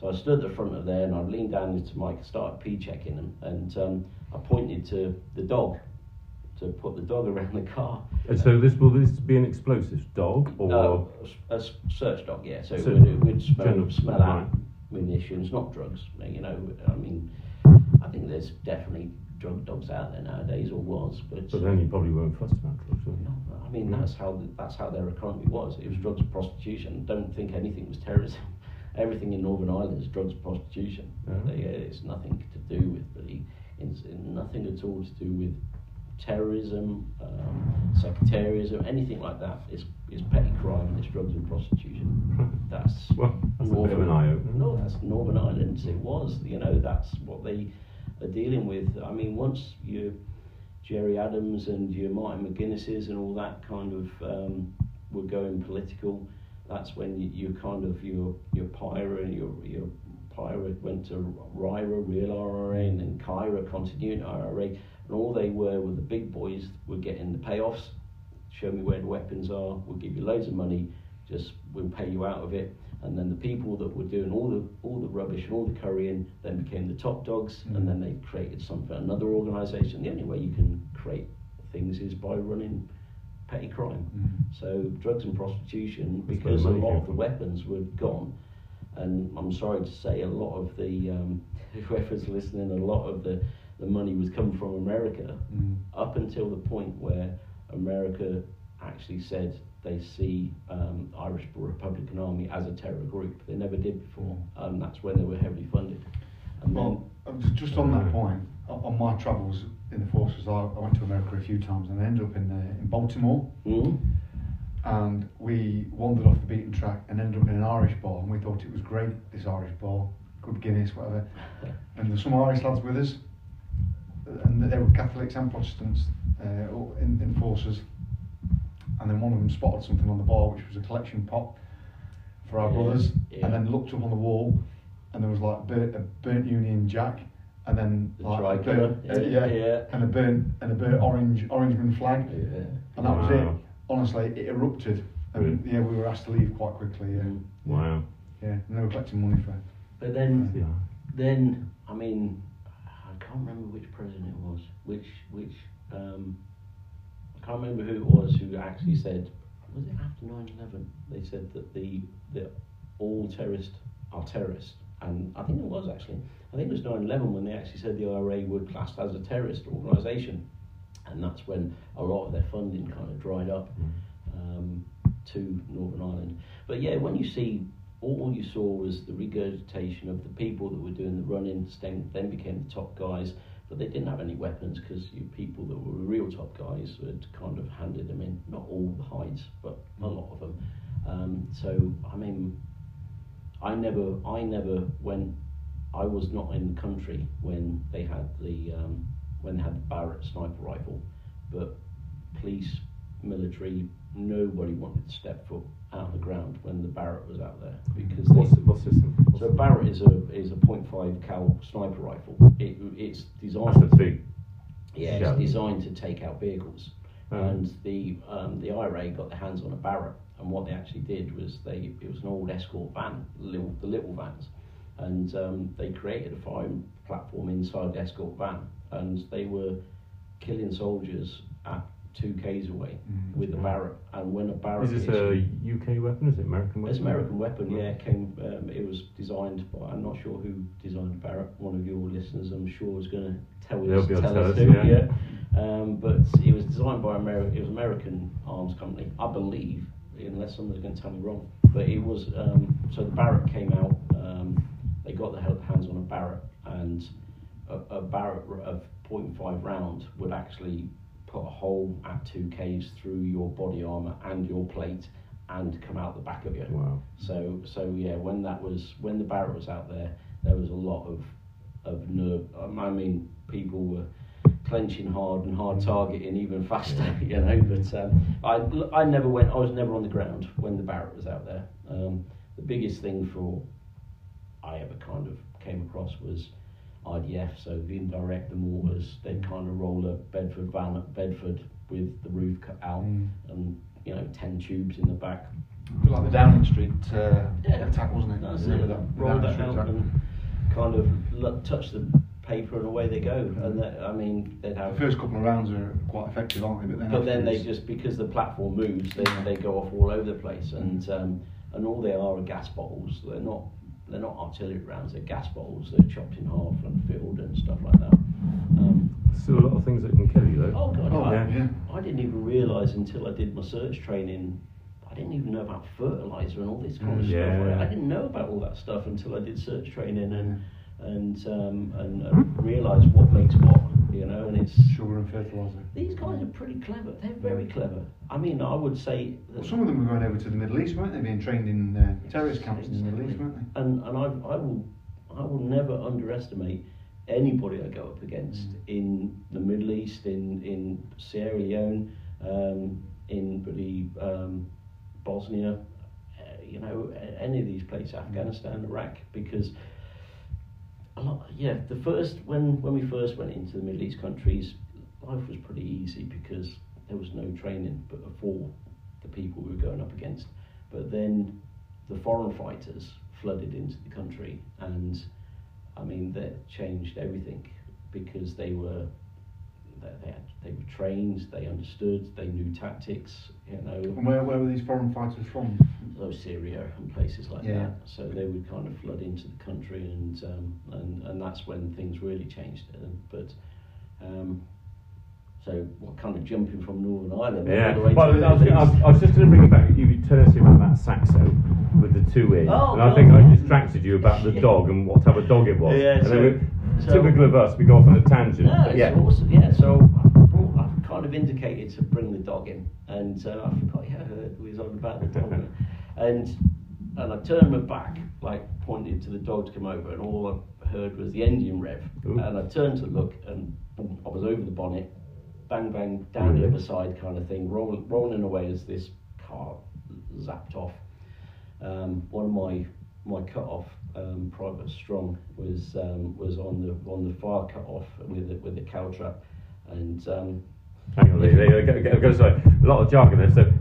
So I stood at the front of there and I leaned down into Mike, started p checking him, and um, I pointed to the dog to put the dog <laughs> around the car. And so this will this be an explosive dog or No, a, search dog, yeah. So it So- would, it would smell, General- smell out right. munitions, not drugs. You know, I mean, I think there's definitely drug dogs out there nowadays, or was, but. but then you probably weren't fuss about drugs, will you? No, I mean, that's how the, that's how their economy was. It was drugs and prostitution. Don't think anything was terrorism. <laughs> Everything in Northern Ireland is drugs and prostitution. Yeah. They, uh, it's nothing to do with the, it's nothing at all to do with terrorism, um, sectarianism, anything like that. It's, it's petty crime and it's drugs and prostitution. <laughs> That's Well, that's a bit of an eye opener. no, that's Northern Ireland. It was, you know, that's what they are dealing with. I mean, once you Gerry Adams and your Martin McGuinnesses and all that kind of um, were going political. That's when you, you kind of your your PIRA and your your PIRA went to RIRA, Real IRA, and then CIRA, Continuity IRA, and all they were were the big boys were getting the payoffs. Show me where the weapons are. We'll give you loads of money. Just we'll pay you out of it. And then the people that were doing all the all the rubbish and all the currying then became the top dogs, Mm. and then they created something another organisation. The only way you can create things is by running petty crime. Mm. So drugs and prostitution, That's because a lot of the weapons were gone, and I'm sorry to say, a lot of the um, <laughs> whoever's listening, a lot of the the money was coming from America Mm. up until the point where America actually said they see um, Irish Republican Army as a terror group. They never did before, and that's when they were heavily funded. And Well, uh, ju- just on that point, on my travels in the forces, I, I went to America a few times and I ended up in uh, in Baltimore. Mm, and we wandered off the beaten track and ended up in an Irish bar and we thought it was great this Irish bar good Guinness whatever <laughs> and there's some Irish lads with us and they were Catholics and Protestants uh, in, in forces and then one of them spotted something on the bar which was a collection pot for our Yeah, brothers, yeah. and then looked up on the wall, and there was like burnt, a burnt Union Jack, and then The like a burnt, uh, yeah, yeah, yeah. and a burnt and a burnt orange Orangeman flag, Yeah. and that was it. Honestly, it erupted, and yeah, we were asked to leave quite quickly. Yeah, Mm. Wow. yeah, and they were collecting money for. It. But then, Yeah. then I mean, I can't remember which president it was. Which which um, I can't remember who it was who actually said. Was it after 9/11? They said that the the all terrorists are terrorists, and I think it was actually. I think it was 9/11 when they actually said the IRA were classed as a terrorist organisation, and that's when a lot of their funding kind of dried up um, to Northern Ireland. But yeah, when you see all you saw was the regurgitation of the people that were doing the running, then became the top guys, but they didn't have any weapons because you people that were real top guys had kind of handed them in. Not all the hides, but a lot of them. Um, so I mean, I never, I never went. I was not in the country when they had the um, when they had the Barrett sniper rifle, but police, military, nobody wanted to step foot out of the ground when the Barrett was out there because What's, they, what's this? What's so? Barrett is a is a .5 cal sniper rifle. It, it's designed. That's big. Yeah, Yeah. it's designed to take out vehicles. Oh. And the um, the IRA got their hands on a Barrett, and what they actually did was they it was an old escort van, little, the little vans, and um, they created a firing platform inside the escort van, and they were killing soldiers at two k's away Mm. with a Barrett. And when a Barrett Is this a UK weapon? Is it American weapon? it's American weapon, yeah. It came. Um, it was designed by. I'm not sure who designed Barrett. One of your listeners, I'm sure, is going to tell They'll us. be able to tell tell us us, who, yeah. Um, but it was designed by American. It was American arms company, I believe, unless someone's going to tell me wrong. But it was. Um, so the Barrett came out. Um, they got their hands on a Barrett, and a, a Barrett of .5 round would actually put a hole at two k's through your body armor and your plate, and come out the back of you. Wow. So so yeah, when that was when the Barrett was out there, there was a lot of of nerve. um, I mean, people were clenching hard and hard targeting even faster, <laughs> you know. But um, I I never went. I was never on the ground when the Barrett was out there. Um, the biggest thing for I ever kind of came across was IDF. So the indirect, the mortars, they'd kind of roll a Bedford van at Bedford with the roof cut out Mm. and you know ten tubes in the back like the Downing Street uh, Yeah. attack, wasn't it? That's it. that? Roll that out attack? and kind of l- touch the paper and away they go. And that, I mean, they'd The first couple of rounds are quite effective, aren't they? But then, But then they just because the platform moves, they, they go off all over the place, and um, and all they are are gas bottles. They're not they're not artillery rounds. They're gas bottles. They're chopped in half and filled and stuff like that. Um, Still a lot of things that can kill you though. oh god, Oh, I, yeah. I didn't even realise until I did my search training. I didn't even know about fertilizer and all this kind of Mm, yeah. stuff. I, I didn't know about all that stuff until I did search training and and um, and, and realised what makes what, you know. And it's sugar and fertilizer. these guys are pretty clever. They're very clever. I mean, I would say. Well, some of them were going over to the Middle East, weren't they? Being trained in uh, terrorist camps in the Middle East, weren't they? and and I, I will I will never underestimate anybody I go up against Mm. in the Middle East, in in Sierra Leone, um, in bloody um, Bosnia, uh, you know, any of these places, Afghanistan, Iraq, because lot, yeah, the first when when we first went into the Middle East countries, life was pretty easy because there was no training, but for the people we were going up against. But then the foreign fighters flooded into the country, and I mean that changed everything because they were they, had, they were trained, they understood, they knew tactics, you know. And where, where were these foreign fighters from? So Syria and places like Yeah. that. So they would kind of flood into the country, and um, and and that's when things really changed. But um, so what kind of jumping from Northern Ireland all Yeah. the way Well, to I was, I, was, I was just going to bring it back. You were telling us about that Saxo with the two in, Oh, and I God, think I yeah. distracted you about the dog and what type of dog it was. <laughs> Yeah, and so- then we, so- typical of us, we go off on a tangent. No, but it's yeah. awesome. Yeah, so I brought, I've kind of indicated to bring the dog in, and uh, I forgot. Yeah, I heard we was on about the dog, and and I turned my back, like pointed to the dog to come over, and all I heard was the engine rev, Ooh. and I turned to look, and boom, I was over the bonnet, bang bang down the other side, kind of thing, rolling rolling away as this car zapped off. um, one of my my cut off um, private strong was um, was on the on the far cut off with the, with the caltrop, and um, Hang on, Lee, Lee, I've got to a lot of jargon there. So,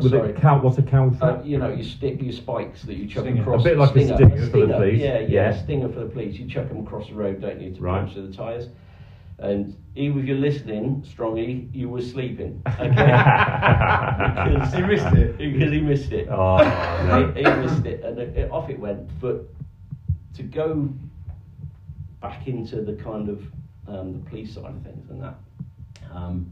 with Sorry. a cow, what's a cow uh, you know you stick your spikes that you chuck Stinger. across A bit like a stinger for the police. Yeah, yeah, Yeah. stinger for the police. You chuck them across the road, don't you, to Right. puncture the tyres. And even if you're listening, Strongy, you were sleeping. <laughs> Okay. because He missed it. Because he missed it. Oh, no. he, he missed it, and it, it- off it went. But to go back into the kind of um, the police side of things and that, um,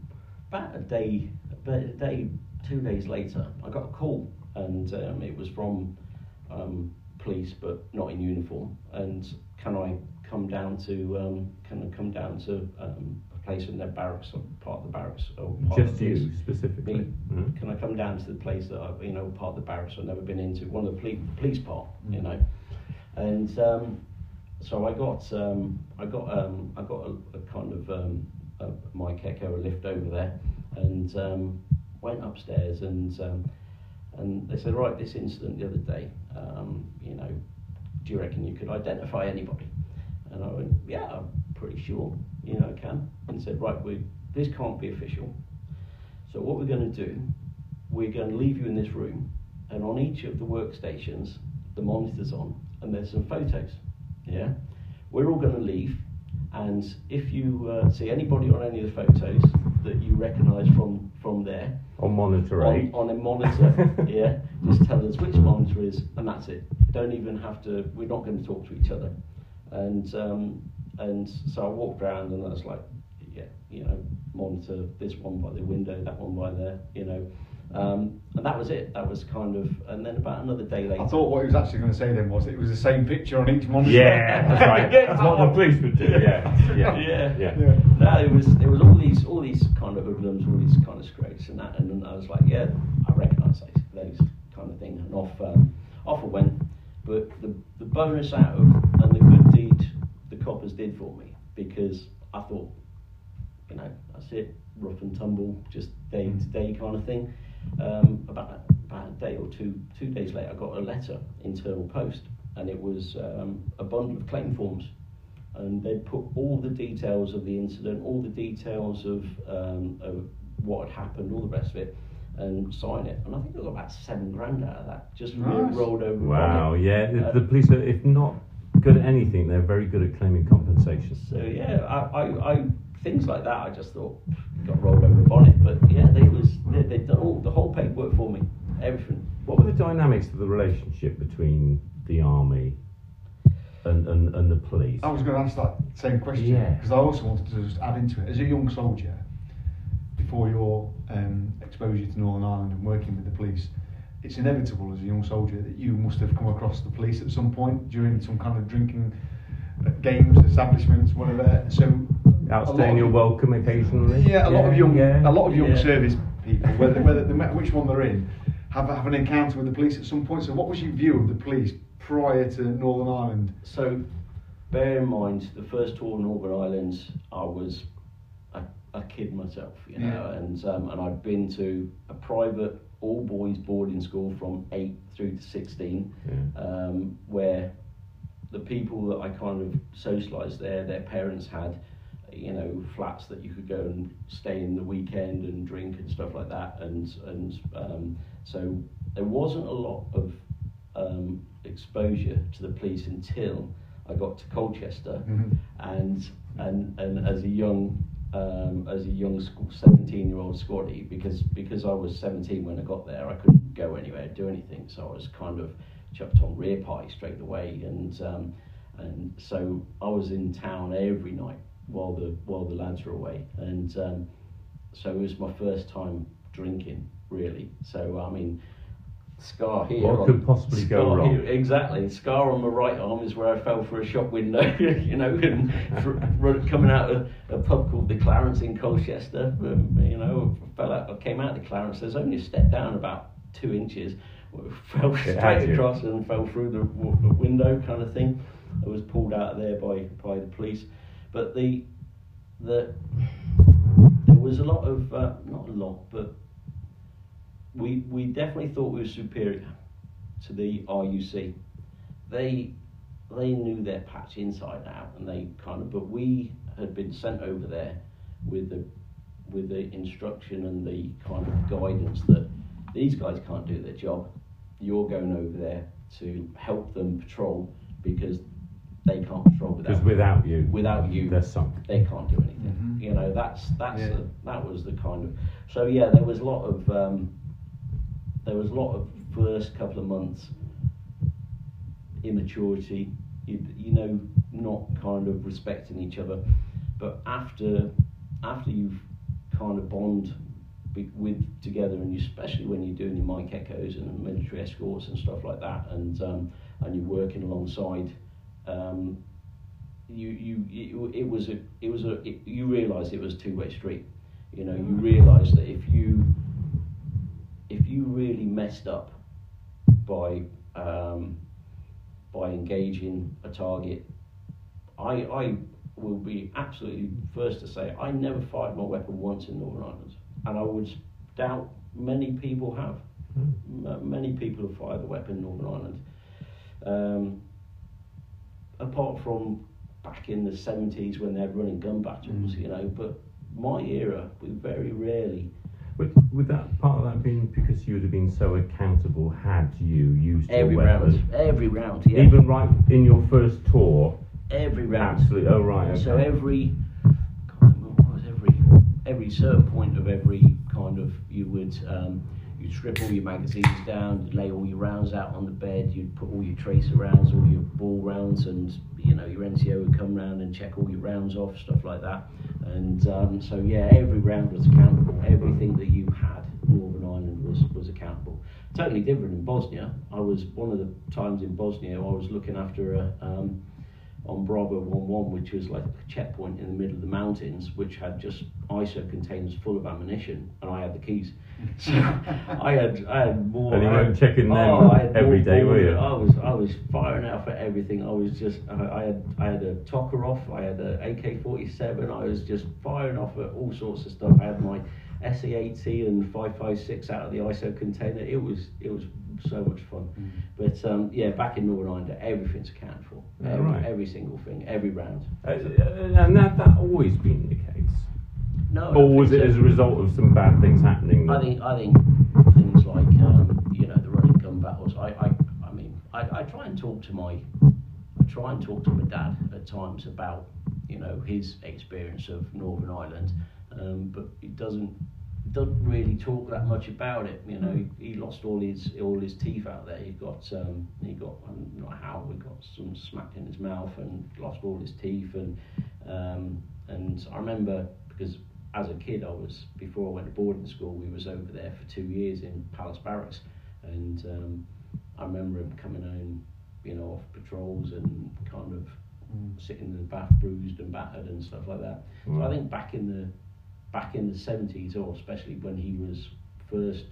about a day, about a day, two days later, I got a call, and um, it was from um, police, but not in uniform. And can I come down to um, can I come down to um, a place in their barracks or part of the barracks or part of Just you specifically. Me. Mhm. Can I come down to the place that I, you know, part of the barracks I've never been into, one of the police, police part, you Mm. know, and um, so I got, um, I got, um, I got a, a kind of um, a Mike a lift over there, and um, went upstairs, and um, and they said, right, this incident the other day, um, you know, do you reckon you could identify anybody? And I went, yeah, I'm pretty sure, you know, I can. And said, right, we, this can't be official. So what we're going to do, we're going to leave you in this room, and on each of the workstations, the monitor's on, and there's some photos. Yeah, we're all going to leave, and if you uh, see anybody on any of the photos that you recognise from from there, On monitor on, eight. on a monitor, <laughs> yeah, just tell us which monitor is, and that's it. Don't even have to. We're not going to talk to each other. And um, and so I walked around, and I was like, yeah, you know, monitor this one by the window, that one by there, you know, um, and that was it. That was kind of, and then about another day later. I thought what he was actually going to say then was it was the same picture on each monitor. Yeah, that's right. <laughs> That's what the police would do. Yeah, yeah, <laughs> Yeah. yeah. Yeah. No, it was it was all these all these kind of hoodlums, all these kind of scrapes and that, and then I was like, yeah, I recognise those, those kind of thing, and off um, off I went. But the the bonus out of and the good deed the coppers did for me because I thought, you know, that's it, rough and tumble, just day to day kind of thing. Um, about about a day or two two days later, I got a letter, internal post, and it was um, a bundle of claim forms and they'd put all the details of the incident, all the details of, um, of what had happened, all the rest of it, and sign it. And I think I got about seven grand out of that, just for being Nice. rolled over. Wow, it. yeah. The, Uh, the police are, if not good at anything, they're very good at claiming compensation. So yeah, I, I, I things like that. I just thought got rolled over on it, but yeah, they was they, they'd done all the whole paperwork for me, everything. What were the dynamics of the relationship between the army and, and, and the police? I was going to ask that same question Yeah. because I also wanted to just add into it. As a young soldier, before your um, exposure to Northern Ireland and working with the police, it's inevitable as a young soldier that you must have come across the police at some point during some kind of drinking uh, games, establishments, whatever. So a lot Outstaying of your welcome occasionally. Yeah, a lot of young, yeah. a lot of young Yeah. service people, whether whether no matter which one they're in, have have an encounter with the police at some point. So, what was your view of the police prior to Northern Ireland? So bear in mind, the first tour in Northern Ireland, I was a, a kid myself, you know, Yeah. and um, and I'd been to a private all boys boarding school from eight through to sixteen, Yeah. um, where the people that I kind of socialised there, their parents had, you know, flats that you could go and stay in the weekend and drink and stuff like that, and and um, so there wasn't a lot of um, exposure to the police until I got to Colchester, Mhm. and and and as a young um, as a young school, 17 year old squaddy because because I was 17 when I got there I couldn't go anywhere do anything. So I was kind of chucked on rear pie straight away. And um, and so I was in town every night while the while the lads were away. And um, so it was my first time drinking really. So I mean scar here What on- could possibly go wrong? here- exactly. Scar on my right arm is where I fell through a shop window <laughs> you know and fr- coming out of a pub called the Clarence in Colchester. Um, you know fell out I came out of the Clarence. There's only a step down about two inches. <laughs> Fell straight across and fell through the, w- the window kind of thing. I was pulled out of there by by the police but the the there was a lot of uh, not a lot but we we definitely thought we were superior to the RUC. They they knew their patch inside out, and they kind of. But we had been sent over there with the with the instruction and the kind of guidance that these guys can't do their job. You're going over there to help them patrol because they can't patrol Because without without you, without you they're sunk. they can't do anything. Mhm. You know, that's that's Yeah. the, that was the kind of. So yeah, there was a lot of um, there was a lot of first couple of months immaturity. You, you know, not kind of respecting each other, but after after you've kind of bond be- with together, and you, especially when you're doing your Mike Echoes and military escorts and stuff like that, and um, and you're working alongside. Um, you you it, it was a it was a it, you realised it was two way street. You know, you realised that if you if you really messed up by um, by engaging a target, I I will be absolutely first to say I never fired my weapon once in Northern Ireland, and I would doubt many people have. M- many people have fired the weapon in Northern Ireland. Um, apart from back in the 70s when they're running gun battles, Mm. you know, but my era, we very rarely. Would, would that part of that been because you would have been so accountable had you used Every round, every round, yeah. Even right in your first tour? every round. Absolutely. Oh, right. Okay. So every, God, what was every, every certain point of every kind of, you would, um, strip all your magazines down, you'd lay all your rounds out on the bed, you'd put all your tracer rounds, all your ball rounds, and you know your NCO would come round and check all your rounds off, stuff like that. And um, so yeah, every round was accountable. Everything that you had, Northern Ireland was was accountable. Totally different in Bosnia. I was one of the times in Bosnia I was looking after a. Um, on Bravo 11, which was like a checkpoint in the middle of the mountains, which had just ISO containers full of ammunition, and I had the keys. <laughs> So I had I had more. And you weren't checking them oh, I had every more day, were you? I was I was firing out for everything. I was just I, I had I had a Tokarev, I had a AK-47. I was just firing off at all sorts of stuff. I had my SA80 and 556 out of the ISO container. It was it was so much fun. Mm. But um, yeah, back in Northern Ireland, everything's accounted for. Yeah, every, right. every single thing, every round. Uh, and that that always been the case, No, or was it so. as a result of some bad things happening? I think I think things like um, you know the running gun battles. I I, I mean I, I try and talk to my I try and talk to my dad at times about you know his experience of Northern Ireland, um, but it doesn't doesn't really talk that much about it. You know, he, he lost all his all his teeth out there. He got um, he got I don't know how he got some smacked in his mouth and lost all his teeth and um, and I remember because as a kid I was before I went to boarding school we was over there for two years in Palace Barracks and um, I remember him coming home you know off patrols and kind of Mm. sitting in the bath bruised and battered and stuff like that. So I think back in the back in the seventies, or especially when he was first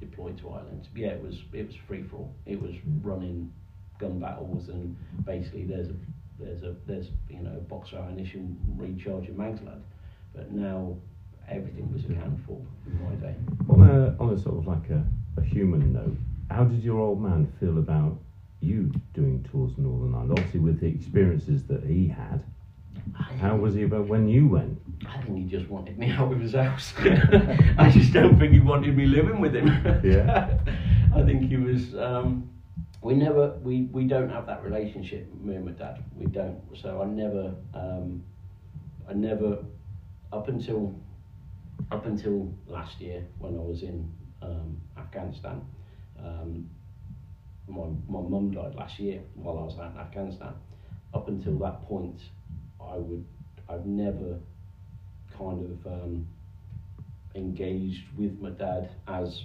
deployed to Ireland, yeah, it was it was free for all. It was running gun battles and basically there's a there's a there's you know box ammunition, recharge and mags. But now everything was accounted for in my day. On a, on a sort of like a, a human note, how did your old man feel about you doing tours in Northern Ireland? Obviously, with the experiences that he had, how was he about when you went? I think he just wanted me <laughs> out of his house. <laughs> I just don't think he wanted me living with him. Yeah. <laughs> I think he was. Um, we never. We, we don't have that relationship. Me and my dad. We don't. So I never. Um, I never. Up until. Up until last year when I was in um, Afghanistan. Um, my my mum died last year while I was out in Afghanistan. Up until that point, I would. I've never kind of um, engaged with my dad as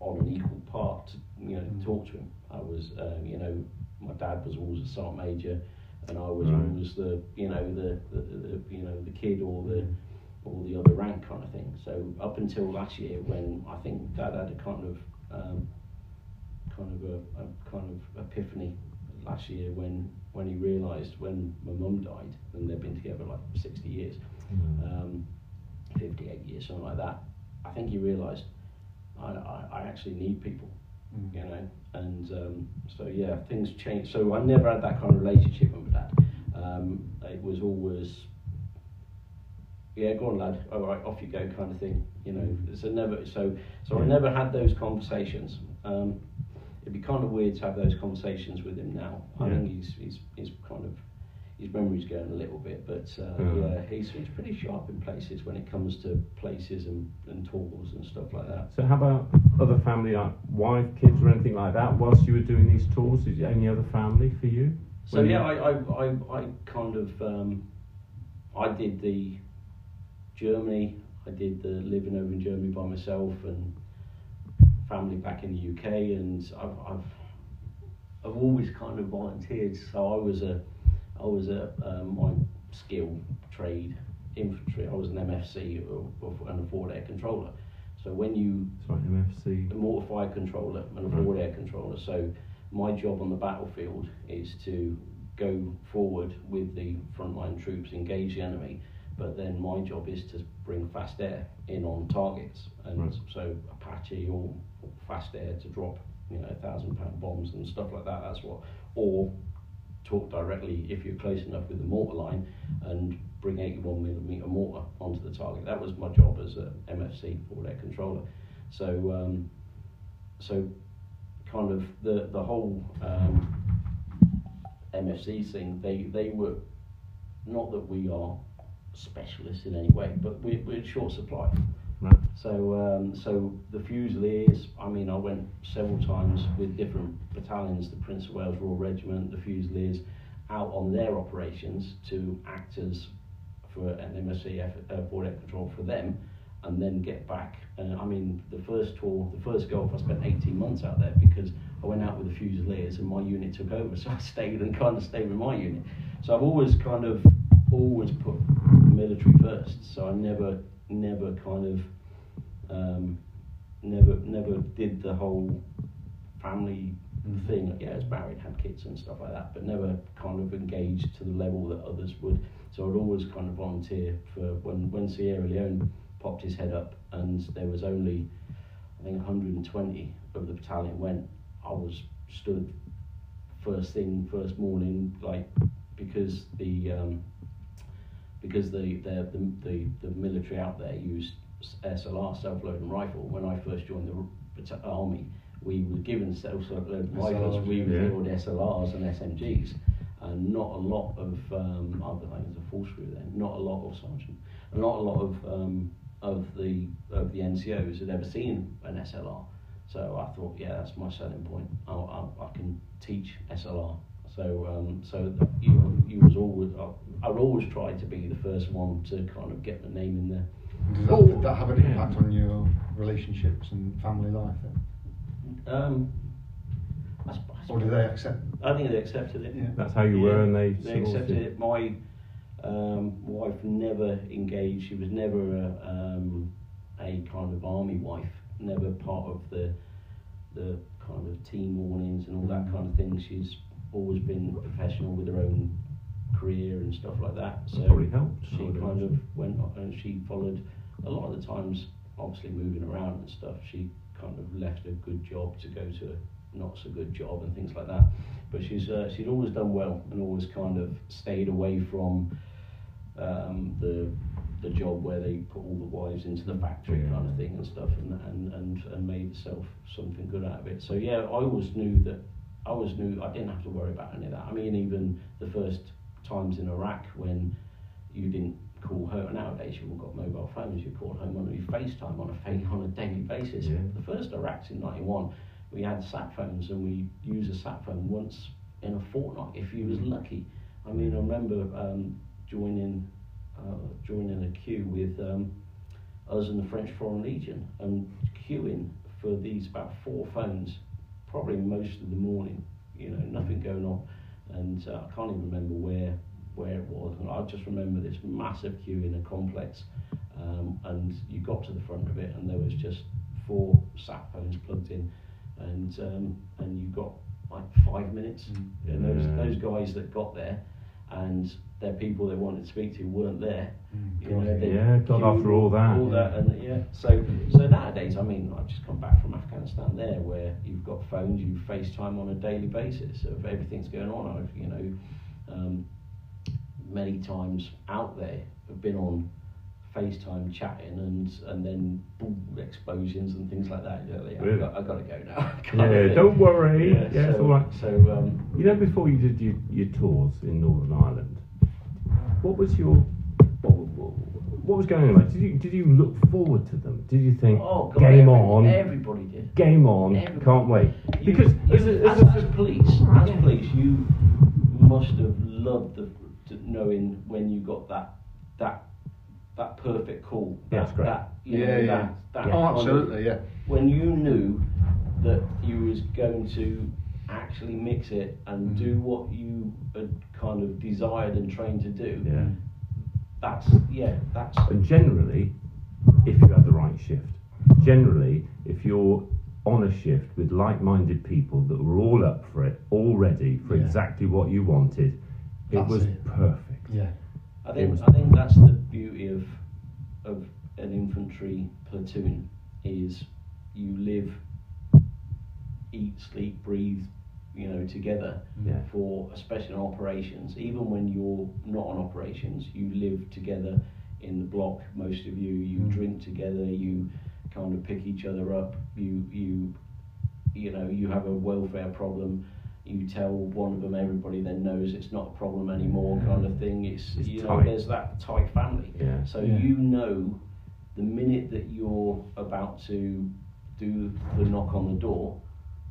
on an equal part, to, you know, Mm. talk to him. I was, uh, you know, my dad was always a sergeant major, and I was Right. always the, you know, the, the, the, you know, the kid or the, or the other rank kind of thing. So up until last year, when I think dad had a kind of, um, kind of a, a kind of epiphany last year when when he realised when my mum died, and they've been together like 60 years um, 58 years, something like that. I think he realised I, I, I actually need people. Mm. you know. And um, so yeah, things changed. So I never had that kind of relationship with my dad. Um, it was always, yeah, go on, lad. All right, off you go, kind of thing. You know, so never. So so I never had those conversations. Um, it'd be kind of weird to have those conversations with him now. I Yeah. think he's he's he's kind of his memory's going a little bit, but uh, Yeah. yeah, he's he's pretty sharp in places when it comes to places and, and tours and stuff like that. So how about other family, like wife, kids, or anything like that? Whilst you were doing these tours, is there any other family for you? So When yeah, you- I, I, I, I kind of um, I did the Germany. I did the living over in Germany by myself and family back in the UK, and I've I've, I've always kind of volunteered. So I was a I was a um, my skill trade infantry. I was an MFC or, or, and a forward air controller. So when you Sorry, MFC. a mortar fire controller and a Right. forward air controller. So my job on the battlefield is to go forward with the frontline troops, engage the enemy, but then my job is to bring fast air in on targets, and Right. so Apache or fast air to drop, you know, thousand pound bombs and stuff like that. That's what, or talk directly if you're close enough with the mortar line and bring 81 millimeter mortar onto the target. That was my job as a MFC forward air controller. So, um, so kind of the the whole um, MFC thing. They they were not that we are specialists in any way, but we, we're in short supply. So, um, so the Fusiliers, I mean, I went several times with different battalions, the Prince of Wales Royal Regiment, the Fusiliers, out on their operations to act as for an MFC uh, forward air control for them, and then get back. And I mean, the first tour, the first Gulf, I spent 18 months out there because I went out with the Fusiliers and my unit took over, <laughs> so I stayed and kind of stayed with my unit. So I've always kind of always put military first. So I never, never kind of, um, never, never did the whole family Mm. thing. Yeah, I was married, had kids and stuff like that, but never kind of engaged to the level that others would. So I'd always kind of volunteer for when when Sierra Leone popped his head up and there was only, I think 120 of the battalion went. I was stood first thing, first morning, like because the um, because the the, the the the military out there used SLR self-loading rifle. When I first joined the army, we were given self-loading rifles. We yeah. revealed SLRs and SMGs, and not a lot of um, other things. A full screw then. Not a lot of sergeant. Not a lot of um, of the of the NCOs had ever seen an SLR. So I thought, yeah, that's my selling point. I, I, I can teach SLR. So um, so you you was always I, I would always try to be the first one to kind of get the name in there. Does that, Oh, did that have an yeah. impact on your relationships and family life then? Um, I, sp- I Or did they accept? I think they accepted it. Yeah. That's how you were, and they. they sort of- accepted it. My um, wife never engaged. She was never a, um, a kind of army wife. Never part of the the kind of team mornings and all that kind of thing. She's always been professional with her own career and stuff like that. So probably helped, she kind of went on and she followed a lot of the times. Obviously moving around and stuff. She kind of left a good job to go to a not so good job and things like that. But she's uh, she'd always done well and always kind of stayed away from um, the the job where they put all the wives into the factory Yeah. kind of thing and stuff and, and, and, and made herself something good out of it. So yeah, I always knew that I always knew I didn't have to worry about any of that. I mean even the first times in Iraq when you didn't call home nowadays you've all got mobile phones, you call home on your FaceTime on a fa- <laughs> on a daily basis. Yeah. The first Iraq's in ninety one we had sat phones and we use a sat phone once in a fortnight if you was lucky. I mean, I remember um, joining uh, joining a queue with um, us and the French Foreign Legion and queuing for these about four phones, probably most of the morning. You know, nothing going on, and uh, I can't even remember where where it was. And I just remember this massive queue in a complex, um, and you got to the front of it, and there was just four sat phones plugged in, and um, and you got like five minutes. Mm. And those those guys that got there and their people they wanted to speak to weren't there. Mm, You know, God, they- Yeah, God, after all that. all that, and yeah. So, so nowadays, I mean, I've just come back from Afghanistan there, where you've got phones, you FaceTime on a daily basis of everything's going on. I've, you know, um, many times out there, have been on FaceTime chatting, and and then boom, explosions and things like that. Yeah, yeah, Really? I've, got, I've got to go now. <laughs> Yeah, don't worry. Yeah, so, it's all right. So, um, You know, before you did your, your tours in Northern Ireland, what was your what, what, what was going on? Like, did you did you look forward to them? Did you think oh God, game every- on, Everybody did. game on, everybody- can't wait? You- Because you, as, a, as, as, a, as police, as Yeah. police, you must have loved the to knowing when you got that that that perfect call. Yeah, that, it's great. That, you Yeah, know, yeah. That, that Oh, kind of- oh, absolutely, yeah. when you knew that you was going to actually mix it and Mhm. do what you had kind of desired and trained to do. yeah. That's yeah. That's And generally, if you have the right shift, generally, if you're on a shift with like-minded people that were all up for it, all ready for Yeah. exactly what you wanted, it That's was it. perfect. Yeah. I think was- I think that's the beauty of of an infantry platoon is you live, eat, sleep, breathe, you know, together Yeah. for especially on operations. Even when you're not on operations, you live together in the block. Most of you, you Mm. drink together, you kind of pick each other up. You you you know you have a welfare problem. You tell one of them, everybody then knows it's not a problem anymore, kind of thing. It's, It's you tight. know, there's that tight family. Yeah. So Yeah. you know the minute that you're about to do the knock on the door,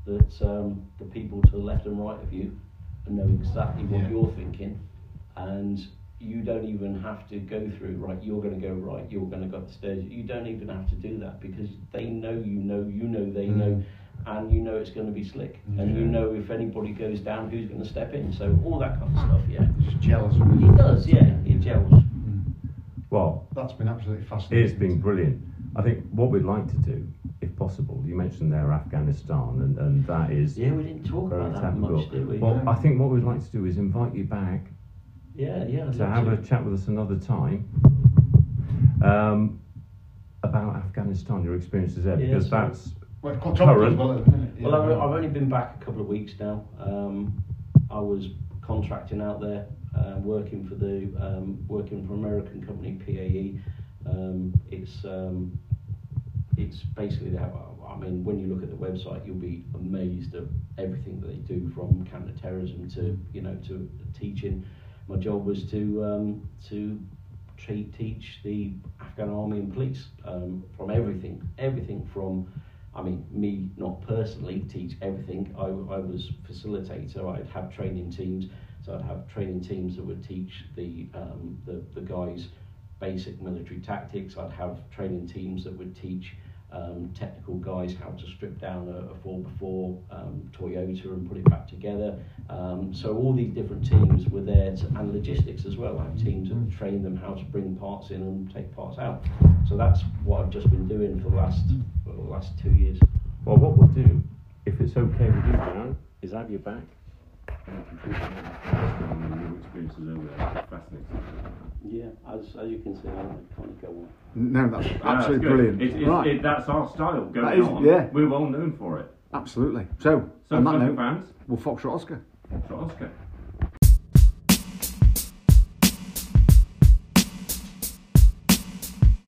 that um, the people to the left and right of you know exactly what Yeah. you're thinking, and you don't even have to go through right. You're going to go right. You're going to go up the stairs. You don't even have to do that because they know you know you know they Mm. know, and you know it's going to be slick, and you know if anybody goes down, who's going to step in. So all that kind of stuff. Yeah, Just jealous of it. it does. Yeah, it gels. Mm. Well, That's been absolutely fascinating. It's been brilliant. I think what we'd like to do, if possible, you mentioned there Afghanistan, and, and that is Yeah, we didn't talk about that topical. much, did we? Well, I think what we'd like to do is invite you back Yeah, yeah. I'd to have to. a chat with us another time um, about Afghanistan, your experiences there, Yeah, because so- that's Well, quite Current. well at the minute. Well. I've, I've only been back a couple of weeks now. Um, I was contracting out there, uh, working for the um, working for American company PAE. Um, it's um, it's basically that. I mean, when you look at the website, you'll be amazed at everything that they do, from counter-terrorism to you know to teaching. My job was to um, to teach the Afghan army and police um, from everything, everything from I mean, me not personally teach everything. I, I was facilitator. I'd have training teams, so I'd have training teams that would teach the um, the, the guys basic military tactics. I'd have training teams that would teach um, technical guys how to strip down a, a 4x4 um, Toyota and put it back together. Um, so all these different teams were there, to, and logistics as well. I have teams that train them how to bring parts in and take parts out. So that's what I've just been doing for the last for the last two years. well. What we'll do, if it's okay with you, Darren, is have you back. Your experiences over there, fascinating. Yeah, as, as you can see, I kind of go on. No, that's absolutely that's brilliant. It's, it's, right, it, that's our style going That is- on. yeah. We're well known for it. absolutely. So, So, on that note, fans, we'll Foxtrot Oscar. Foxtrot Oscar.